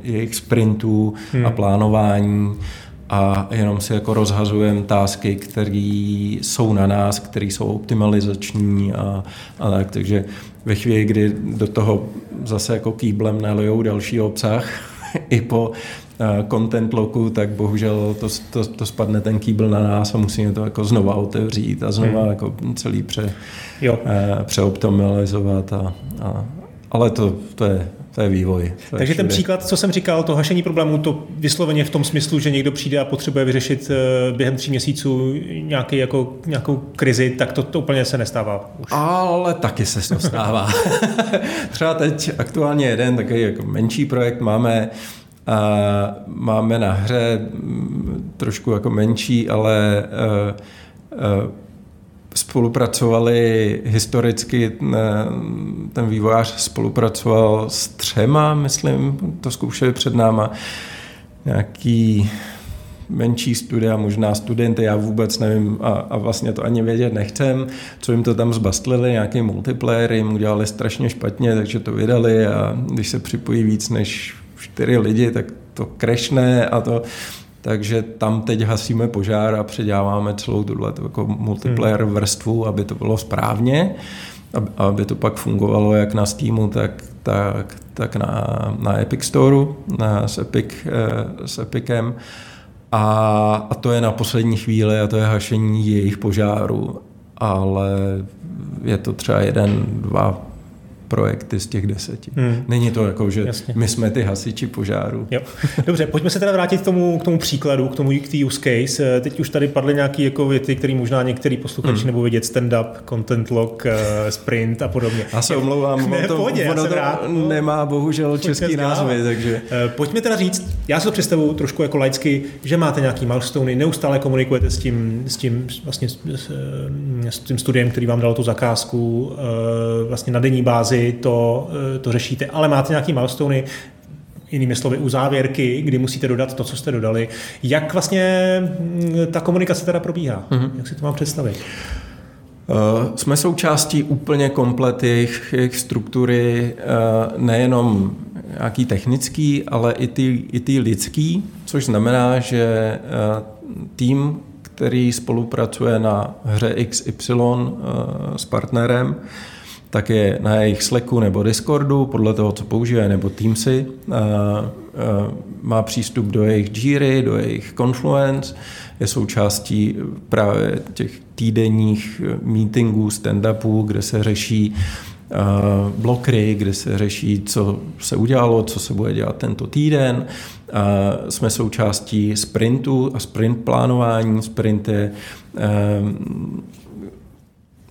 jejich sprintů hmm. a plánování a jenom si jako rozhazujeme tásky, které jsou na nás, které jsou optimalizační a, a tak. Takže ve chvíli, kdy do toho zase jako kýblem nalijou další obsah, i po, content loku, tak bohužel to, to, to spadne ten kýbl na nás a musíme to jako znova otevřít a znova hmm. jako celý pře, jo. přeoptimalizovat. A, a, ale to, to je to je vývoj. To Takže je ten příklad, co jsem říkal, to hašení problémů, to vysloveně v tom smyslu, že někdo přijde a potřebuje vyřešit eh, během tří měsíců nějaký, jako, nějakou krizi, tak to, to úplně se nestává. Už. Ale taky se to stává. Třeba teď aktuálně jeden takový jako menší projekt máme, a máme na hře mm, trošku jako menší, ale uh, uh, spolupracovali historicky, ten vývojář spolupracoval s třema, myslím, to zkoušeli před náma, nějaký menší studia, možná studenty, já vůbec nevím a, a vlastně to ani vědět nechcem, co jim to tam zbastlili, nějaký multiplayer jim udělali strašně špatně, takže to vydali a když se připojí víc než čtyři lidi, tak to krešne a to takže tam teď hasíme požár a předáváme celou tuhle jako multiplayer hmm. vrstvu, aby to bylo správně, aby to pak fungovalo jak na Steamu, tak, tak, tak na, na Epic Store, na, s, Epic, eh, s Epicem. A, a to je na poslední chvíli a to je hašení jejich požáru. Ale je to třeba jeden, dva projekty z těch deseti. Hmm. Není to jako, že Jasně. my jsme ty hasiči požáru. Jo. Dobře, pojďme se teda vrátit k tomu, k tomu příkladu, k tomu k té use case. Teď už tady padly nějaké jako věty, které možná některý posluchači hmm. nebo vidět stand-up, content log, eh, sprint a podobně. Já se omlouvám, ne, to, pohodě, ono to rád, nemá bohužel český názvy, takže... Eh, pojďme teda říct, já si to představuju trošku jako laicky, že máte nějaký milestone, neustále komunikujete s tím, s tím, vlastně, s, s tím studiem, který vám dal tu zakázku eh, vlastně na denní bázi to, eh, to řešíte, ale máte nějaký milestone, jinými slovy u závěrky, kdy musíte dodat to, co jste dodali. Jak vlastně mm, ta komunikace teda probíhá? Mm-hmm. Jak si to mám představit? Uh, jsme součástí úplně komplet jejich, jejich struktury, uh, nejenom nějaký technický, ale i ty, i ty lidský, což znamená, že uh, tým, který spolupracuje na hře XY s partnerem, tak je na jejich Slacku nebo Discordu, podle toho, co používají, nebo Teamsy. Má přístup do jejich Jiry, do jejich Confluence, je součástí právě těch týdenních meetingů, stand-upů, kde se řeší blokry, kde se řeší, co se udělalo, co se bude dělat tento týden. Jsme součástí sprintu a sprint plánování. Sprint je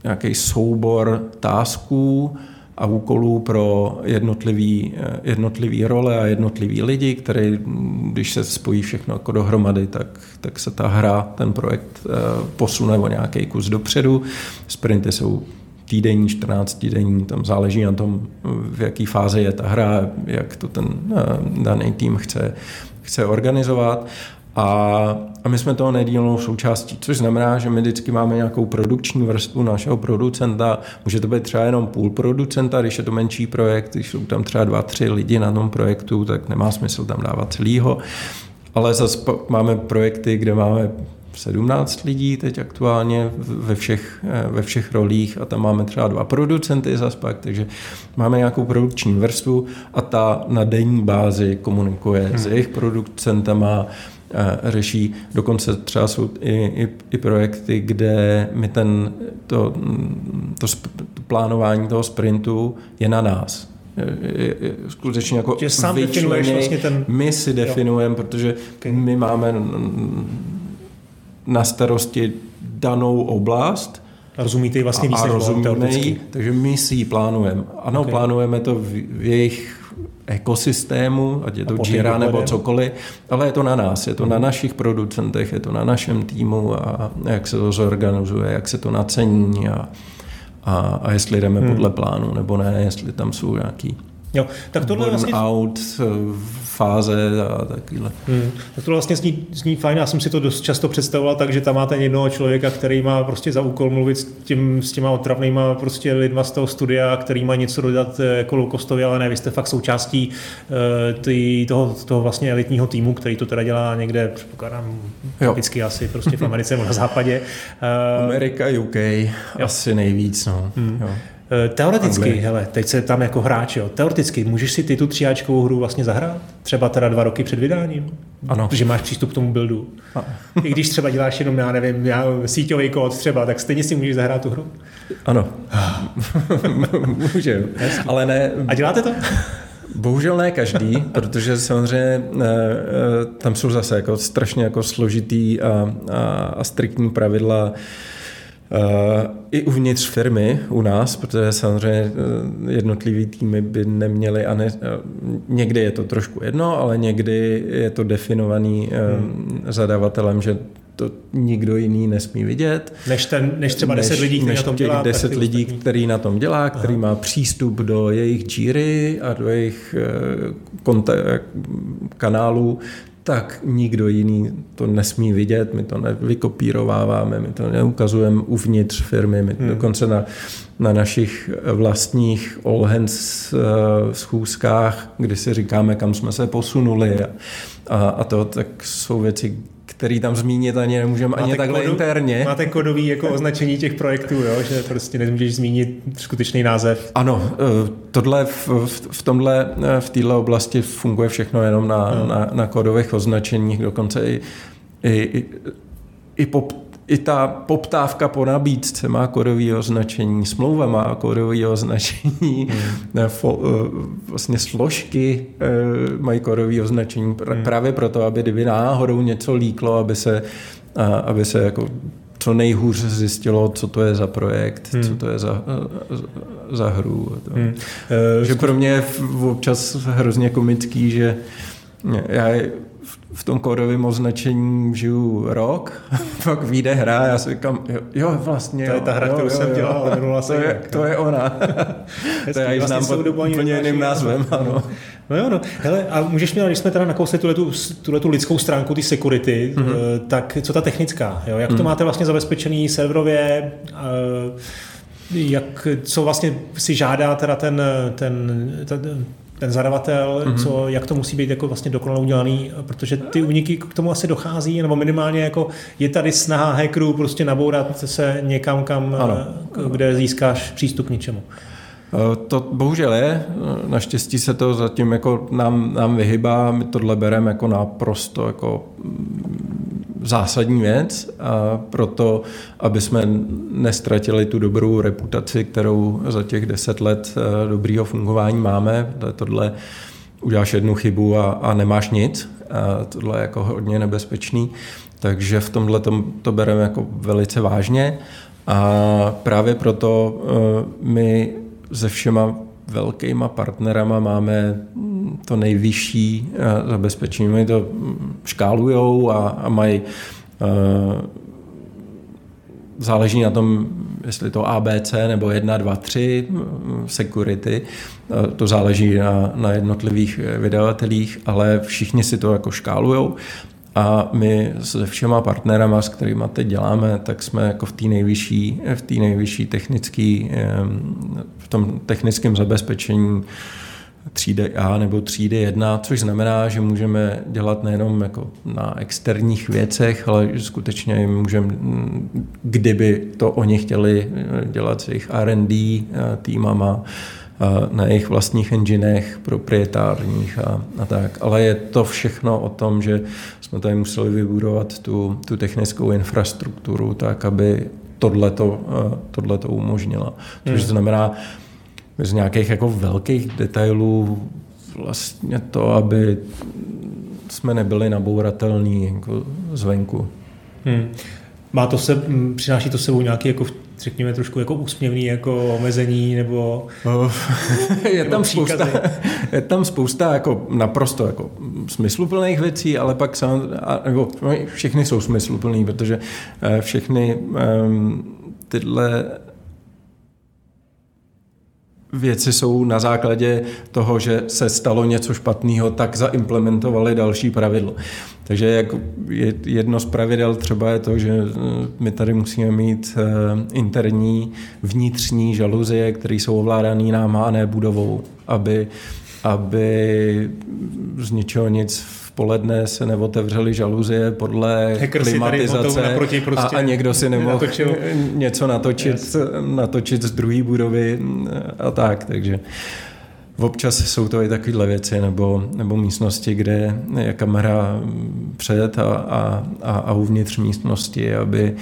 nějaký soubor tásků a úkolů pro jednotlivý, jednotlivý role a jednotlivý lidi, který, když se spojí všechno jako dohromady, tak, tak se ta hra, ten projekt eh, posune o nějaký kus dopředu. Sprinty jsou týdenní, 14 týdenní, tam záleží na tom, v jaký fázi je ta hra, jak to ten eh, daný tým chce, chce organizovat. A, a my jsme toho nedílnou součástí, což znamená, že my vždycky máme nějakou produkční vrstvu našeho producenta. Může to být třeba jenom půl producenta, když je to menší projekt, když jsou tam třeba dva, tři lidi na tom projektu, tak nemá smysl tam dávat celýho. Ale zase máme projekty, kde máme 17 lidí teď aktuálně ve všech, ve všech rolích a tam máme třeba dva producenty zase pak, takže máme nějakou produkční vrstvu a ta na denní bázi komunikuje hmm. s jejich producentama, řeší. Dokonce třeba jsou i, i, i projekty, kde my ten, to, to, to plánování toho sprintu je na nás. Skutečně jako že sám definuješ vlastně ten... My si definujeme, protože okay. my máme na starosti danou oblast, rozumíte ji vlastně a, a rozumíme ji, takže my si ji plánujeme. Ano, okay. plánujeme to v, v jejich ekosystému, ať je to Jira nebo cokoliv, ale je to na nás, je to na mhm. našich producentech, je to na našem týmu a jak se to zorganizuje, jak se to nacení a, a, a jestli jdeme hmm. podle plánu nebo ne, jestli tam jsou nějaký Jo, tak tohle vlastně... out eh, fáze a takovýhle. Hmm. Tak tohle vlastně zní, zní fajn. Já jsem si to dost často představoval tak, že tam máte jednoho člověka, který má prostě za úkol mluvit s, tím, s těma otravnýma prostě lidma z toho studia, který má něco dodat eh, jako low ale ne, vy jste fakt součástí uh, tý, toho, toho vlastně elitního týmu, který to teda dělá někde, předpokládám, typicky asi prostě v Americe nebo na západě. Uh, Amerika, UK, jo. asi nejvíc. No. Hmm. Jo. Eh, teoreticky, Anglie. hele, teď se tam jako hráč, jo, teoreticky, můžeš si ty tu tříáčkovou hru vlastně zahrát? Třeba teda dva roky před vydáním? Ano. Protože máš přístup k tomu buildu. Ano. I když třeba děláš jenom, já nevím, já, síťový kód třeba, tak stejně si můžeš zahrát tu hru? Ano. Můžu. Ale ne... A děláte to? Bohužel ne každý, protože samozřejmě eh, eh, tam jsou zase jako strašně jako složitý a, a, a striktní pravidla I uvnitř firmy u nás, protože samozřejmě jednotlivý týmy by neměly, a ne, někdy je to trošku jedno, ale někdy je to definovaný hmm. zadavatelem, že to nikdo jiný nesmí vidět. Než, ten, než třeba než, 10 lidí, který než na tom dělá. 10 lidí, ostatní. který na tom dělá, který Aha. má přístup do jejich Jiry a do jejich konta- kanálů, tak nikdo jiný to nesmí vidět, my to nevykopírováváme, my to neukazujeme uvnitř firmy, my hmm. dokonce na, na našich vlastních all hands uh, schůzkách, kdy si říkáme, kam jsme se posunuli a, a, a to, tak jsou věci, který tam zmínit ani nemůžeme ani takhle kodu, interně. Máte kodový jako označení těch projektů, jo? že prostě nemůžeš zmínit skutečný název. Ano, eh, tohle v, v, tomhle, eh, v této oblasti funguje všechno jenom na, no. na, na kodových označeních, dokonce i, i, i, i pop, i ta poptávka po nabídce má kódové označení, smlouva má kódové označení, hmm. fo, eh, vlastně složky eh, mají kódové označení hmm. právě proto, aby kdyby náhodou něco líklo, aby se, aby se jako co nejhůř zjistilo, co to je za projekt, hmm. co to je za, za hru. Hmm. Že pro mě je občas hrozně komický, že já v tom kódovém označení žiju rok, pak vyjde hra a já si říkám, jo, jo vlastně. To je ta hra, jo, kterou jo, jsem jo, dělal, minula to, je, to je ona. to já ji vlastně znám pod úplně jiným názvem. Ano. No jo, no. Hele, a můžeš mě, když jsme teda nakousli tuhle tu lidskou stránku, ty security, mm-hmm. tak co ta technická? Jo? Jak mm. to mhm. máte vlastně zabezpečený serverově? Eh, jak, co vlastně si žádá teda ten, ten, ten ten zadavatel, mm-hmm. co, jak to musí být jako vlastně dokonale udělaný, protože ty uniky k tomu asi dochází, nebo minimálně jako je tady snaha hackerů prostě nabourat se někam, kam, ano. kde získáš přístup k něčemu. Eh, to bohužel je, naštěstí se to zatím jako nám, nám vyhybá, my tohle bereme jako naprosto jako zásadní věc a proto, aby jsme nestratili tu dobrou reputaci, kterou za těch deset let eh, dobrýho fungování máme. Tohle uděláš jednu chybu a, a nemáš nic. A tohle je jako hodně nebezpečný. Takže v tomhle to, to bereme jako velice vážně. A právě proto uh, my se všema velkýma partnerama máme to nejvyšší eh, zabezpečení. Oni to škálujou a, a mají uh, záleží na tom, jestli to ABC nebo 1, 2, 3 security, eh, to záleží na, na jednotlivých vydavatelích, ale všichni si to jako škálujou a my se všema partnerama, s kterými teď děláme, tak jsme jako v té nejvyšší, v té nejvyšší technický, v tom technickém zabezpečení třídy A nebo třídy 1, což znamená, že můžeme dělat nejenom jako na externích věcech, ale že skutečně můžeme, kdyby to oni chtěli dělat s jejich R&D týmama, na jejich vlastních enginech proprietárních a, a tak. Ale je to všechno o tom, že jsme tady museli vybudovat tu, tu technickou infrastrukturu tak, aby tohleto, tohleto umožnila. Což hmm. znamená, z nějakých jako velkých detailů vlastně to, aby jsme nebyli nabouratelní jako zvenku. Hmm. Má to se, přináší to sebou nějaký jako řekněme trošku jako úsměvný jako omezení nebo je tam spousta, je tam spousta jako naprosto jako smysluplných věcí, ale pak sam, nebo všechny jsou smysluplný, protože eh, všechny um, tyhle věci jsou na základě toho, že se stalo něco špatného, tak zaimplementovali další pravidlo. Takže jak jedno z pravidel třeba je to, že eh, my tady musíme mít eh, interní vnitřní žaluzie, které jsou ovládané náma a ne budovou, aby aby z ničeho nic v poledne se neotevřely žaluzie podle Hacker klimatizace naproti prostě a, a někdo si nemohl natočil. něco natočit, yes. natočit z druhé budovy a tak, takže Občas jsou to i takovéhle věci, nebo, nebo místnosti, kde je kamera před a, a, a, a uvnitř místnosti, aby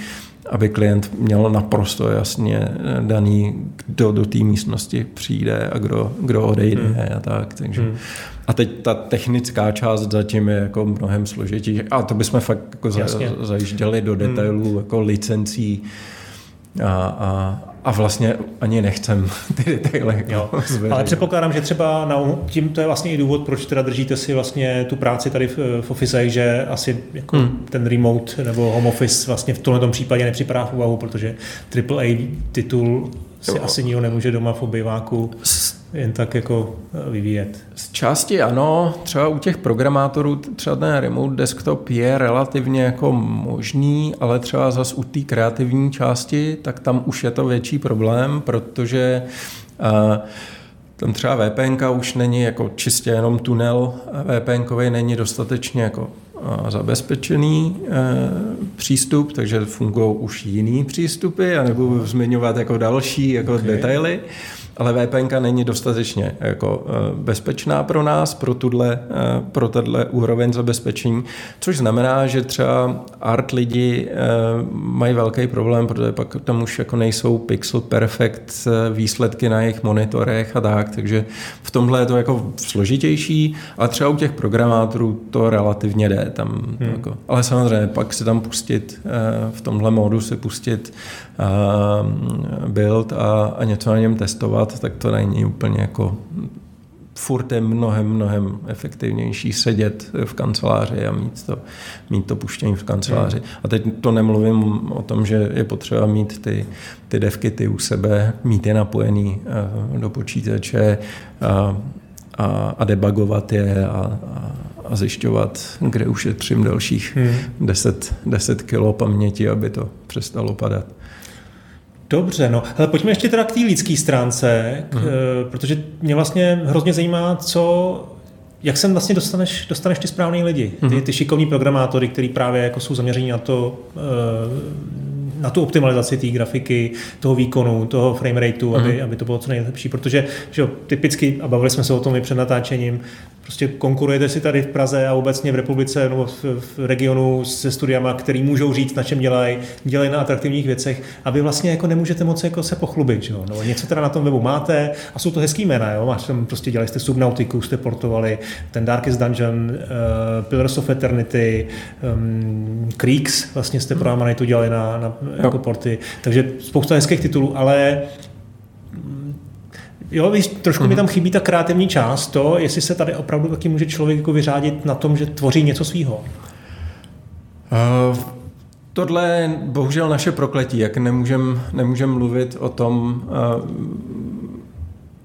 aby klient měl naprosto jasně daný, kdo do té místnosti přijde a kdo, kdo odejde hmm. a tak. Takže. Hmm. A teď ta technická část zatím je jako mnohem složitější. A to bychom fakt jako za, zajížděli do hmm. detailů hmm. jako licencí a, a, a vlastně ani nechcem ty detaily. Jo. Ale předpokládám, že třeba na, tím to je vlastně i důvod, proč teda držíte si vlastně tu práci tady v, v Office, že asi jako hmm. ten remote nebo home office vlastně v tomhle případě nepřipadá v úvahu, protože AAA titul si jo. asi nikdo nemůže doma v obyváku jen tak jako eh, vyvíjet. Z části ano, třeba u těch programátorů třeba ten remote desktop je relativně jako možný, ale třeba zase u té kreativní části, tak tam už je to větší problém, protože uh, tam třeba VPN už není jako čistě jenom tunel VPN není dostatečně jako zabezpečený e, přístup, takže fungují už jiný přístupy a nebudu zmiňovat jako další jako okay. detaily ale VPN není dostatečně jako eh, bezpečná pro nás, pro, tuhle, eh, pro tenhle úroveň zabezpečení, což znamená, že třeba art lidi eh, mají velký problém, protože pak tam už jako nejsou pixel perfect výsledky na jejich monitorech a tak, takže v tomhle je to jako složitější, a třeba u těch programátorů to relativně jde. Tam, hmm. jako, ale samozřejmě pak si tam pustit, v tomhle módu si pustit build a, a něco na něm testovat, tak to není úplně jako furt je mnohem, mnohem efektivnější sedět v kanceláři a mít to, mít to puštění v kanceláři. Hmm. A teď to nemluvím o tom, že je potřeba mít ty, ty devky ty u sebe, mít je napojený uh, do počítače a, a, a debugovat je a, a, a zjišťovat, kde ušetřím dalších hmm. 10, 10 kilo paměti, aby to přestalo padat. Dobře, no. Ale pojďme ještě teda k té lidské stránce, k, hmm. protože mě vlastně hrozně zajímá, co jak sem vlastně dostaneš, dostaneš ty správný lidi, ty, mhm. ty šikovní programátory, kteří právě jako jsou zaměření na to, eh, na tu optimalizaci té grafiky, toho výkonu, toho frame rateu, aby, mhm. aby to bylo co nejlepší, protože že jo, typicky, a bavili jsme se o tom i před natáčením, prostě konkurujete si tady v Praze a obecně v republice nebo v, v regionu se studiama, který můžou říct, na čem dělají, dělají na atraktivních věcech a vy vlastně jako nemůžete moc jako se pochlubit, že jo? No, něco teda na tom webu máte a jsou to hezký jména, jo? Máš tam prostě dělali jste Subnautiku, jste portovali, ten Darkest Dungeon, uh, Pillars of Eternity, um, Creeks, vlastně jste pro Amanitu dělali na, na jako porty, takže spousta hezkých titulů, ale Jo, víš, trošku mm-hmm. mi tam mhm. chybí ta kreativní část, to, jestli se tady opravdu taky může člověk jako vyřádit na tom, že tvoří něco svýho. Uh, tohle je bohužel naše prokletí, jak nemůžeme nemůžem mluvit o tom, uh,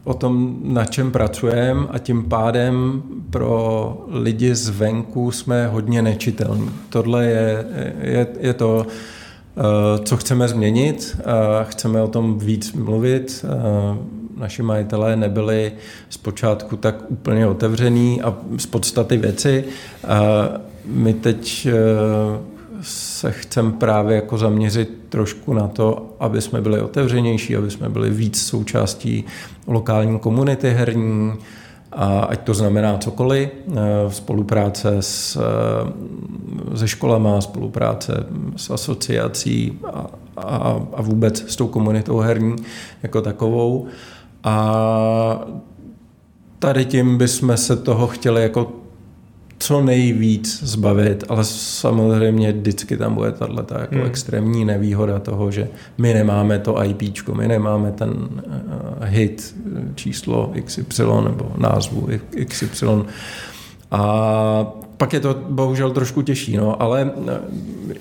o tom, na čem pracujeme a tím pádem pro lidi zvenku jsme hodně nečitelní. Tohle je, je, je to, uh, co chceme změnit, uh, chceme o tom víc mluvit, uh, naši majitelé nebyli zpočátku tak úplně otevřený a z podstaty věci. My teď se chceme právě jako zaměřit trošku na to, aby jsme byli otevřenější, aby jsme byli víc součástí lokální komunity herní, ať to znamená cokoliv, e, spolupráce s, e, se školama, spolupráce s asociací a, a, a vůbec s tou komunitou herní jako takovou. A tady tím bychom se toho chtěli jako co nejvíc zbavit, ale samozřejmě vždycky tam bude tato jako hmm. extrémní nevýhoda toho, že my nemáme to IP, my nemáme ten uh, hit číslo XY nebo názvu XY. A pak je to bohužel trošku těžší, no, ale eh,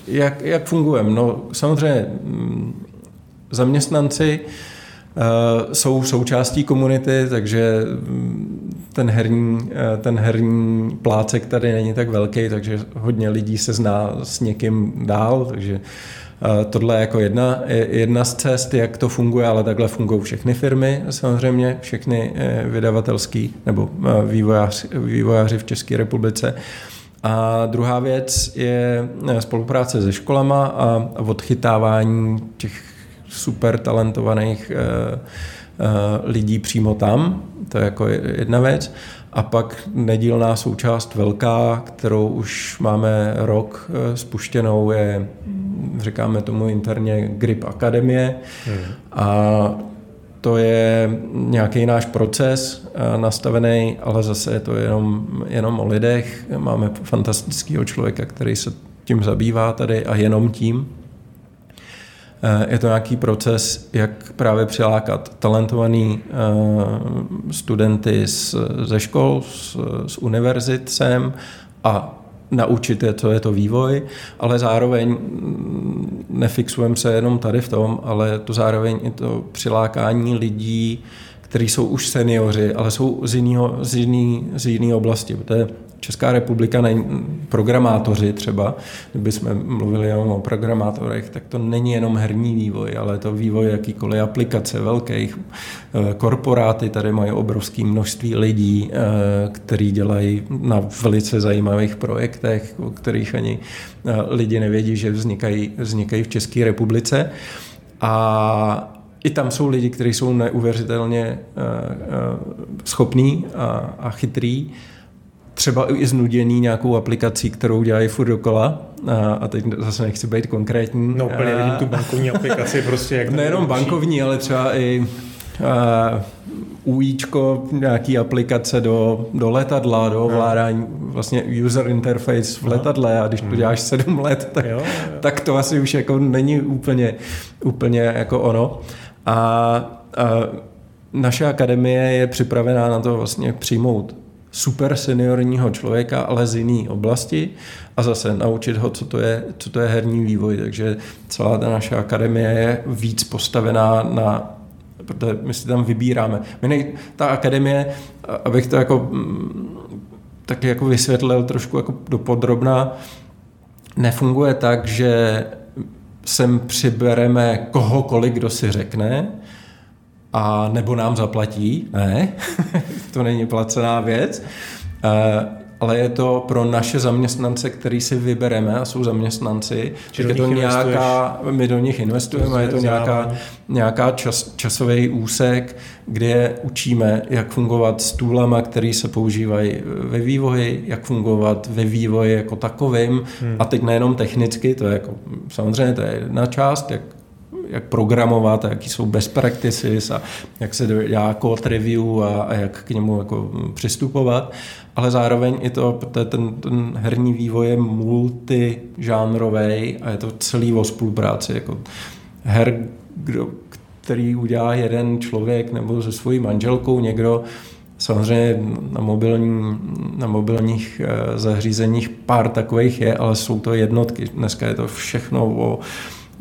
jak, jak fungujeme? No, samozřejmě mm, zaměstnanci uh, jsou součástí komunity, takže mm, ten herní, eh, ten herní plácek tady není tak velký, takže hodně lidí se zná s někým dál, takže Tohle je jako jedna, jedna z cest, jak to funguje, ale takhle fungují všechny firmy, samozřejmě, všechny eh, vydavatelské nebo eh, vývojáři, vývojáři v České republice. A druhá věc je eh, spolupráce se školama a odchytávání těch super talentovaných lidí přímo tam. To je jako jedna věc. A pak nedílná součást velká, kterou už máme rok eh, spuštěnou, je, říkáme tomu interně, GRIP Akademie. Hmm. A to je nějaký náš proces eh, nastavený, ale zase je to jenom, jenom o lidech. Máme fantastického člověka, který se tím zabývá tady a jenom tím. Eh, je to nějaký proces, jak právě přilákat talentovaný eh, studenty z, ze škol, z, z univerzit sem a naučit je, co je to vývoj, ale zároveň mm, nefixujeme se jenom tady v tom, ale to zároveň i to přilákání lidí, kteří jsou už seniori, ale jsou z jiného z z oblasti. Protože Česká republika není programátoři třeba, kdybychom mluvili jenom o programátorech, tak to není jenom herní vývoj, ale to vývoj jakýkoliv aplikace velkých. Eh, korporáty tady mají obrovské množství lidí, eh, který dělají na velice zajímavých projektech, o kterých ani eh, lidi nevědí, že vznikají, vznikají v České republice. A i tam jsou lidi, kteří jsou neuvěřitelně schopní a, a chytrý třeba i znuděný nějakou aplikací, kterou dělají furt dokola. A, a teď zase nechci být konkrétní. No úplně vidím tu bankovní aplikaci prostě. Jak Nejenom bankovní, ale třeba i a, UIčko, nějaký aplikace do, do letadla, do ovládání, vlastně user interface v letadle a když to hmm. děláš sedm let, tak, jo, jo. tak to asi už jako není úplně, úplně jako ono. A, a naše akademie je připravená na to vlastně přijmout super seniorního člověka, ale z jiné oblasti a zase naučit ho, co to je, co to je herní vývoj. Takže celá ta naše akademie je víc postavená na protože my si tam vybíráme. My nej, ta akademie, abych to jako mm, taky jako vysvětlil trošku jako dopodrobná, nefunguje tak, že sem přibereme kohokoliv, kdo si řekne, a nebo nám zaplatí. Ne, to není placená věc. Eh, ale je to pro naše zaměstnance, který si vybereme a jsou zaměstnanci, že je to nějaká, my do nich investujeme, je to nějaká, nějaká čas, časový úsek, kde učíme, jak fungovat s toolama, které se používají ve vývoji, jak fungovat ve vývoji jako takovým hmm. a teď nejenom technicky, to je jako, samozřejmě to je jedna část, jak jak programovat, jaký jsou best practices a jak se dělá code review a, a jak k němu jako přistupovat, ale zároveň i to, ten, ten herní vývoj je multižánrový a je to celý o spolupráci. Jako her, kdo, který udělá jeden člověk nebo se svojí manželkou někdo, Samozřejmě na, mobilní, na mobilních eh, zařízeních pár takových je, ale jsou to jednotky. Dneska je to všechno o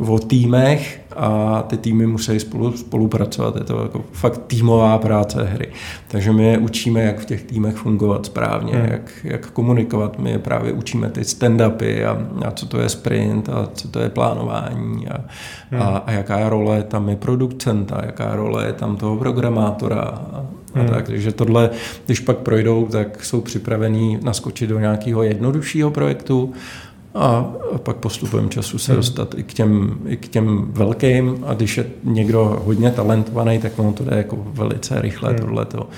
o týmech a ty týmy musí spolu, spolupracovat. Je to jako fakt týmová práce hry. Takže my je učíme, jak v těch týmech fungovat správně, hmm. jak, jak komunikovat. My je právě učíme ty stand-upy a, a co to je sprint a co to je plánování a, hmm. a, a jaká role tam je producenta, jaká role je tam toho programátora a, Hmm. tak. Takže tohle, když pak projdou, tak jsou připravení naskočit do nějakého jednoduššího projektu a pak postupem času se hmm. dostat i k těm, i k těm velkým a když je někdo hodně talentovaný, tak ono to jde jako velice rychle hmm. tohleto.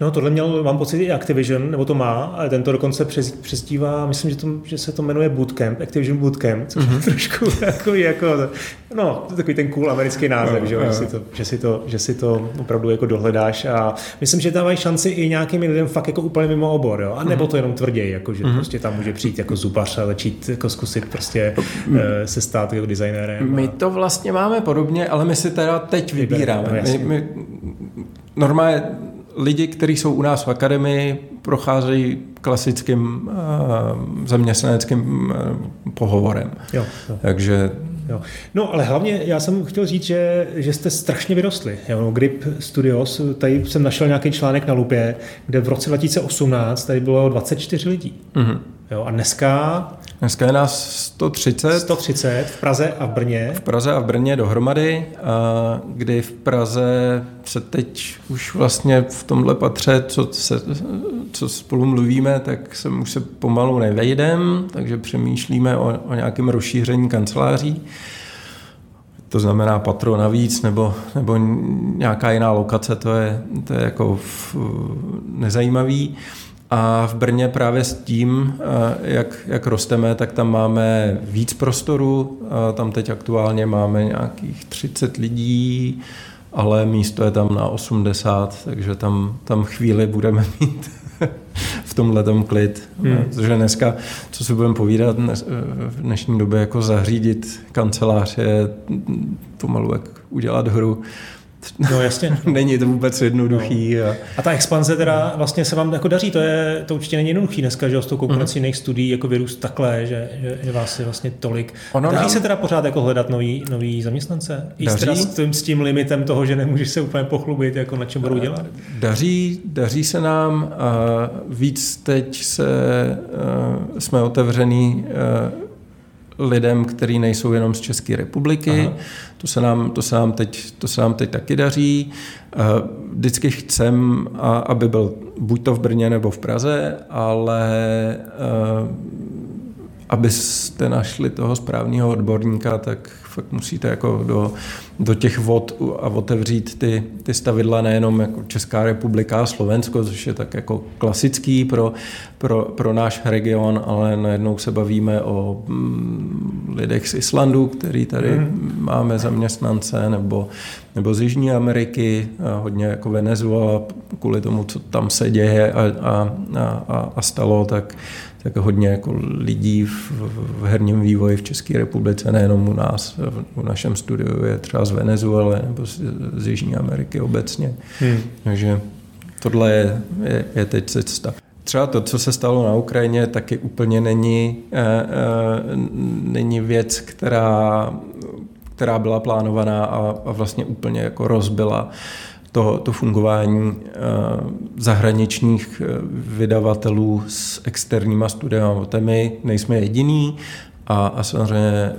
No tohle měl, mám pocit, i Activision, nebo to má, ale tento dokonce přes, přezdívá, myslím, že, to, že se to jmenuje Bootcamp, Activision Bootcamp, což mm-hmm. je trošku takový jako, no, takový ten cool americký název, no, že, no. Že, si to, že, si to, že si to opravdu jako dohledáš a myslím, že dávají šanci i nějakým lidem fakt jako úplně mimo obor, jo? a nebo to jenom tvrději, jako, že mm-hmm. prostě tam může přijít jako zubař a začít jako zkusit prostě mm. se stát jako designérem. My to vlastně máme podobně, ale my si teda teď vybíráme. No, my, my normálně lidi, kteří jsou u nás v akademii, procházejí klasickým uh, zaměstnaneckým uh, pohovorem. Jo, jo. Takže Jo. No, ale hlavně já jsem chtěl říct, že, že jste strašně vyrostli. Jo, no, Grip Studios, tady jsem našel nějaký článek na Lupě, kde v roce 2018 tady bylo 24 lidí. Mm-hmm. Jo, a dneska Dneska je nás 130. 130 v Praze a v Brně. V Praze a v Brně dohromady, a kdy v Praze se teď už vlastně v tomhle patře, co, se, co spolu mluvíme, tak se už se pomalu nevejdem, takže přemýšlíme o, o nějakém rozšíření kanceláří. To znamená patro navíc nebo, nebo nějaká jiná lokace, to je, to je jako v, nezajímavý. A v Brně právě s tím, eh, jak, jak rosteme, tak tam máme víc prostoru. Tam teď aktuálně máme nějakých 30 lidí, ale místo je tam na 80, takže tam, tam chvíli budeme mít v tomhle tom klid. Hmm. Protože dneska, co si budeme povídat, v dnešní době jako zařídit kancelář je pomalu jak udělat hru No jasně. není to vůbec jednoduchý. No. A... a ta expanze teda vlastně se vám jako daří, to, je, to určitě není jednoduchý dneska, že s tou konkurencí mm. jiných studií jako vyrůst takhle, že, že, že vás je vlastně tolik. Ono daří nám... se teda pořád jako hledat nový, nový zaměstnance? I daří? Teda s, tím, s tím limitem toho, že nemůžeš se úplně pochlubit, jako na čem budou dělat? Daří, daří se nám a víc teď se, jsme otevřený lidem, kteří nejsou jenom z České republiky. To se, nám, to, se nám teď, to se nám teď taky daří. Eh, vždycky chcem, aby byl buď to v Brně nebo v Praze, ale eh, abyste našli toho správného odborníka, tak fakt musíte jako do, do těch vod a otevřít ty, ty stavidla nejenom jako Česká republika a Slovensko, což je tak jako klasický pro, pro, pro náš region, ale najednou se bavíme o mm, lidech z Islandu, který tady mm. máme zaměstnance, nebo, nebo z Jižní Ameriky, hodně jako Venezuela, kvůli tomu, co tam se děje a, a, a, a stalo, tak tak hodně jako lidí v, v herním vývoji v České republice, nejenom u nás, v našem studiu je třeba z Venezuely nebo z, z Jižní Ameriky obecně. Hmm. Takže tohle je, je, je teď cesta. Třeba to, co se stalo na Ukrajině, taky úplně není, e, e, není věc, která, která byla plánovaná a, a vlastně úplně jako rozbila to, to fungování eh, zahraničních eh, vydavatelů s externíma studiama. My nejsme jediný a, a samozřejmě eh,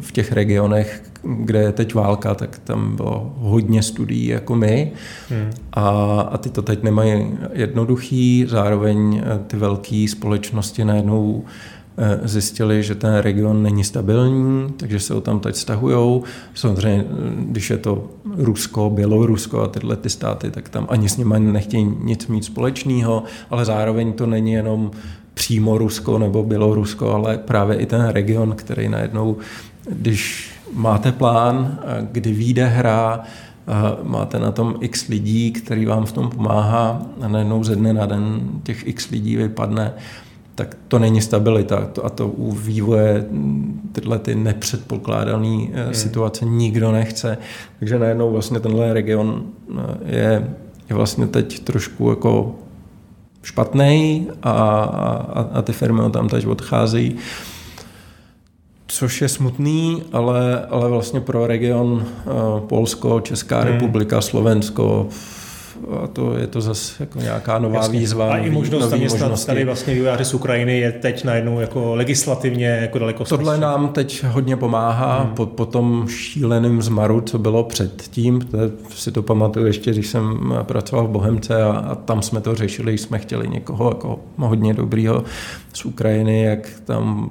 v těch regionech, kde je teď válka, tak tam bylo hodně studií jako my hmm. a, a ty to teď nemají jednoduchý, zároveň ty velké společnosti najednou Eh, zjistili, že ten region není stabilní, takže se ho tam teď stahují. Samozřejmě, eh, když je to Rusko, Bělorusko a tyhle ty státy, tak tam ani s nimi nechtějí nic mít společného, ale zároveň to není jenom přímo Rusko nebo Bělorusko, ale právě i ten region, který najednou, když máte plán, kdy vyjde hra, máte na tom x lidí, který vám v tom pomáhá a najednou ze dne na den těch x lidí vypadne tak to není stabilita. A to u vývoje tyhle ty nepředpokládané eh, hmm. situace nikdo nechce. Takže najednou vlastně tenhle region eh, je, je vlastně teď trošku jako špatný a, a, a ty firmy tam teď odcházejí. Což je smutný, ale, ale vlastně pro region uh, Polsko, Česká hmm. republika, Slovensko, a to je to zase jako nějaká nová Jasně. výzva. A i možnost zaměstnat tady vlastně vývojáři z Ukrajiny je teď najednou jako legislativně jako daleko Tohle nám teď hodně pomáhá hmm. po, po tom šíleném zmaru, co bylo předtím. To si to pamatuju ještě, když jsem pracoval v Bohemce a, a tam jsme to řešili, jsme chtěli někoho jako hodně dobrýho z Ukrajiny, jak tam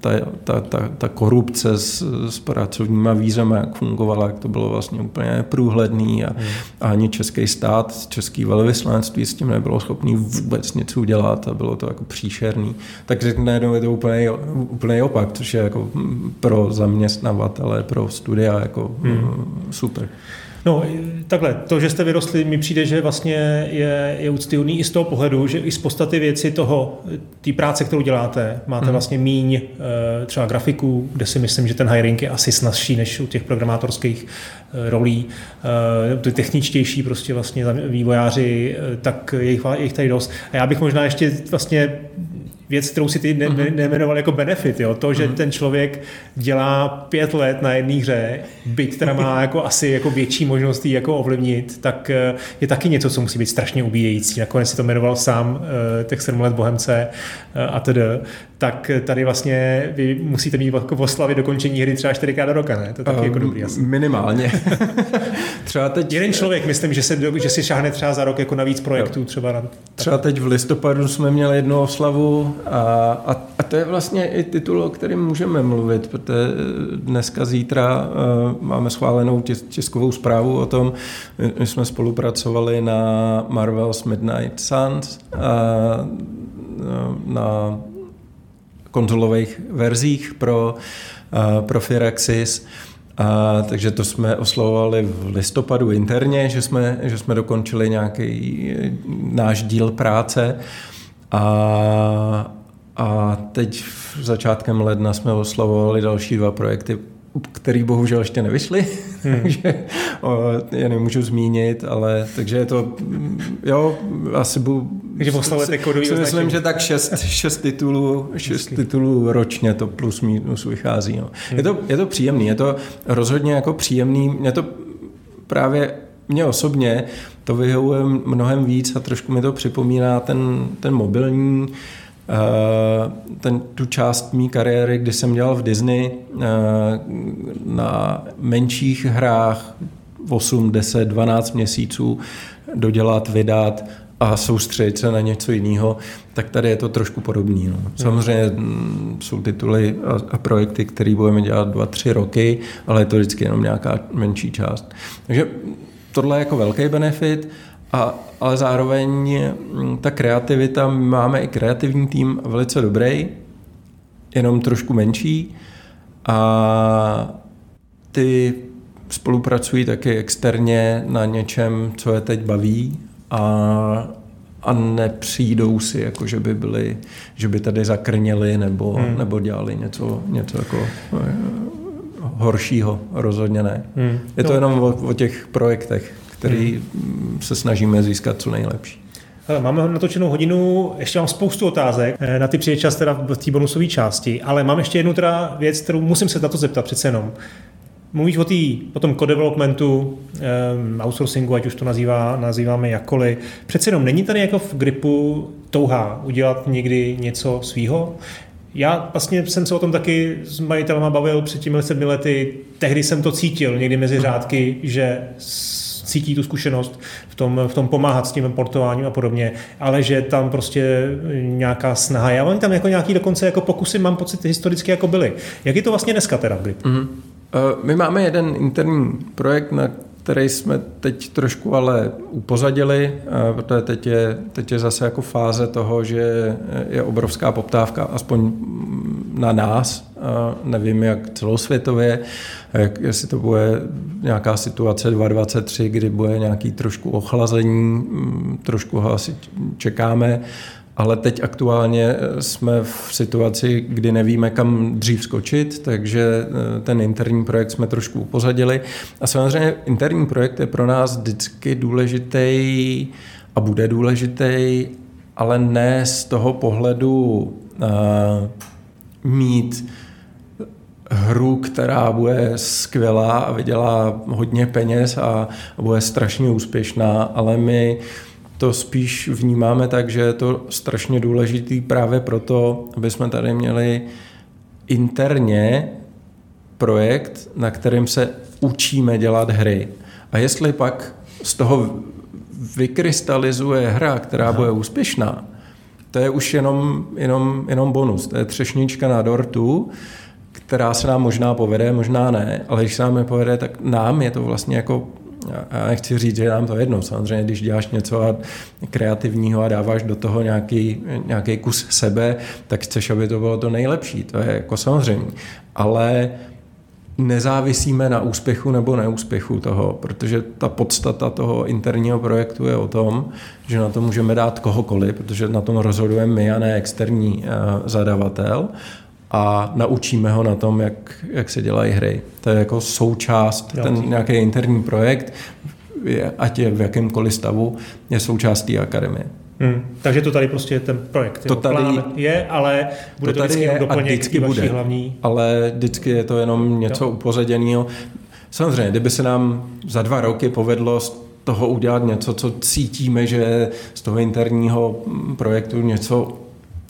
ta, ta, ta, ta korupce s, s pracovníma vízemi, jak fungovala, jak to bylo vlastně úplně průhledný a, hmm. a ani český stát, český velvyslanectví s tím nebylo schopný vůbec něco udělat a bylo to jako příšerný. Takže najednou je to úplně, úplně opak, což je jako pro zaměstnavatele, pro studia jako hmm. super. No, takhle, to, že jste vyrostli, mi přijde, že vlastně je, je úctyhodný i z toho pohledu, že i z podstaty věci toho, té práce, kterou děláte, máte mm. vlastně míň eh, třeba grafiků, kde si myslím, že ten hiring je asi snazší než u těch programátorských eh, rolí, eh, ty techničtější prostě vlastně vývojáři, tak je jich, je jich tady dost. A já bych možná ještě vlastně věc, kterou si ty ne, ne, mhm. nejmenoval jako benefit, jo? to, že mm-hmm. ten člověk dělá pět let na jedné hře, byť která má jako asi jako větší možnosti jako ovlivnit, tak eh, je taky něco, co musí být strašně ubíjející. Nakonec si to jmenoval sám, eh, těch sedm let Bohemce eh, a tedy. Tak tady vlastně vy musíte mít jako oslavy dokončení hry třeba 4 do roka, ne? To taky um, jako dobrý asi. Minimálně. třeba teď... Jeden člověk, myslím, že, se, že si šáhne třeba za rok jako navíc projektů. Třeba, na... třeba teď v listopadu jsme měli jednu oslavu a, a, a to je vlastně i titul, o kterém můžeme mluvit, protože dneska, zítra uh, máme schválenou tiskovou zprávu o tom, my jsme spolupracovali na Marvel's Midnight Suns, uh, na konzolových verzích pro, pro Firaxis. A, takže to jsme oslovovali v listopadu interně, že jsme, že jsme dokončili nějaký náš díl práce. A, a teď v začátkem ledna jsme oslovovali další dva projekty který bohužel ještě nevyšly, hmm. takže o, je nemůžu zmínit, ale takže je to, jo, asi budu... Takže poslavujete kodový Myslím, že tak šest, šest, titulů, šest titulů ročně to plus minus vychází. No. Hmm. Je, to, je to příjemný, je to rozhodně jako příjemný, mě to právě mě osobně to vyhovuje mnohem víc a trošku mi to připomíná ten, ten mobilní Eh, ten, tu část mý kariéry, kdy jsem dělal v Disney eh, na menších hrách 8, 10, 12 měsíců dodělat, vydat a soustředit se na něco jiného, tak tady je to trošku podobný. No. Samozřejmě mm, jsou tituly a, a projekty, které budeme dělat 2-3 roky, ale je to vždycky jenom nějaká menší část. Takže tohle je jako velký benefit a, ale zároveň mm, ta kreativita, my máme i kreativní tým velice dobrý, jenom trošku menší a ty spolupracují taky externě na něčem, co je teď baví a, a nepřijdou si, jako že by byli, že by tady zakrněli nebo, hmm. nebo dělali něco, něco jako eh, horšího, rozhodně ne. Hmm. Je to no. jenom o, o těch projektech který hmm. se snažíme získat co nejlepší. Hele, máme natočenou hodinu, ještě mám spoustu otázek, eh, na ty přijde čas teda v té bonusové části, ale mám ještě jednu teda věc, kterou musím se na to zeptat přece jenom. Mluvíš o, tý, o tom co-developmentu, um, outsourcingu, ať už to nazývá, nazýváme jakkoliv. Přece jenom není tady jako v gripu touha udělat někdy něco svýho? Já vlastně jsem se o tom taky s majitelema bavil před těmi sedmi lety. Tehdy jsem to cítil někdy mezi řádky, že cítí tu zkušenost v tom, v tom pomáhat s tím portováním a podobně, ale že tam prostě nějaká snaha. Já mám tam jako nějaký dokonce jako pokusy, mám pocit historicky jako byly. Jak je to vlastně dneska teda? Mm-hmm. My máme jeden interní projekt, na který jsme teď trošku ale upozadili, protože teď je, teď je zase jako fáze toho, že je obrovská poptávka, aspoň na nás, nevím jak celosvětově, jak, jestli to bude nějaká situace 2023, kdy bude nějaký trošku ochlazení, trošku ho asi čekáme, ale teď aktuálně jsme v situaci, kdy nevíme, kam dřív skočit, takže eh, ten interní projekt jsme trošku upozadili. A samozřejmě interní projekt je pro nás vždycky důležitý a bude důležitý, ale ne z toho pohledu uh, mít hru, která bude skvělá a vydělá hodně peněz a bude strašně úspěšná, ale my to spíš vnímáme tak, že je to strašně důležitý právě proto, aby jsme tady měli interně projekt, na kterým se učíme dělat hry. A jestli pak z toho vykrystalizuje hra, která Aha. bude úspěšná, to je už jenom, jenom, jenom bonus. To je třešnička na dortu, která se nám možná povede, možná ne, ale když se nám nepovede, tak nám je to vlastně jako já nechci říct, že je nám to jedno. Samozřejmě, když děláš něco kreativního a dáváš do toho nějaký, nějaký kus sebe, tak chceš, aby to bylo to nejlepší. To je jako samozřejmě. Ale nezávisíme na úspěchu nebo neúspěchu toho, protože ta podstata toho interního projektu je o tom, že na to můžeme dát kohokoliv, protože na tom rozhodujeme my a ne externí uh, zadavatel a naučíme ho na tom, jak, jak se dělají hry. To je jako součást, jo. ten nějaký interní projekt, je, ať je v jakémkoliv stavu, je součástí akademie. Hmm. Takže to tady prostě je ten projekt. To tady plán je, ale bude to, to je doplněk a vždycky bude, hlavní. Ale vždycky je to jenom něco jo. Samozřejmě, kdyby se nám za dva roky povedlo z toho udělat něco, co cítíme, že z toho interního projektu něco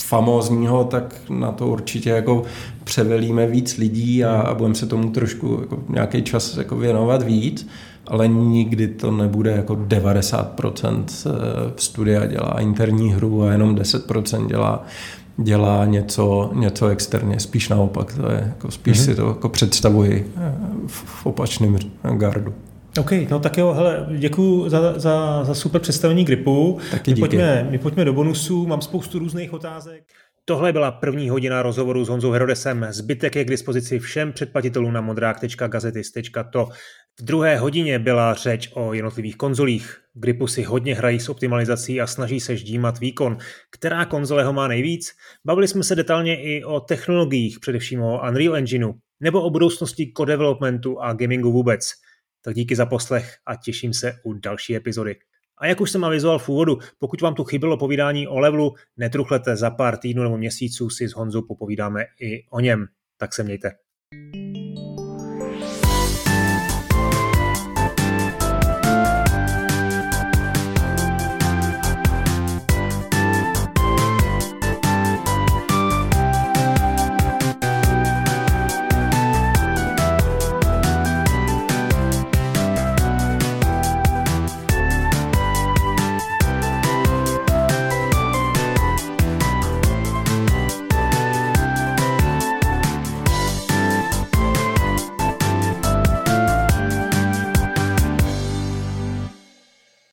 famózního, tak na to určitě jako převelíme víc lidí a, a budeme se tomu trošku jako nějaký čas jako věnovat víc, ale nikdy to nebude jako 90% eh, studia dělá interní hru a jenom 10% dělá dělá něco, něco externě, spíš naopak, to je, jako spíš mm-hmm. si to jako představuji eh, v, v opačném gardu. OK, no tak jo, hele, děkuji za, za, za super představení gripu. Taky díky. My pojďme, my pojďme do bonusů, mám spoustu různých otázek. Tohle byla první hodina rozhovoru s Honzou Herodesem. Zbytek je k dispozici všem předplatitelům na modrák.gazetis.to. V druhé hodině byla řeč o jednotlivých konzolích. Gripu si hodně hrají s optimalizací a snaží se ždímat výkon. Která konzole ho má nejvíc? Bavili jsme se detailně i o technologiích, především o Unreal Engineu, nebo o budoucnosti co-developmentu a gamingu vůbec. Tak díky za poslech a těším se u další epizody. A jak už jsem avizoval v úvodu, pokud vám tu chybělo povídání o levelu, netruchlete za pár týdnů nebo měsíců si s Honzou popovídáme i o něm. Tak se mějte.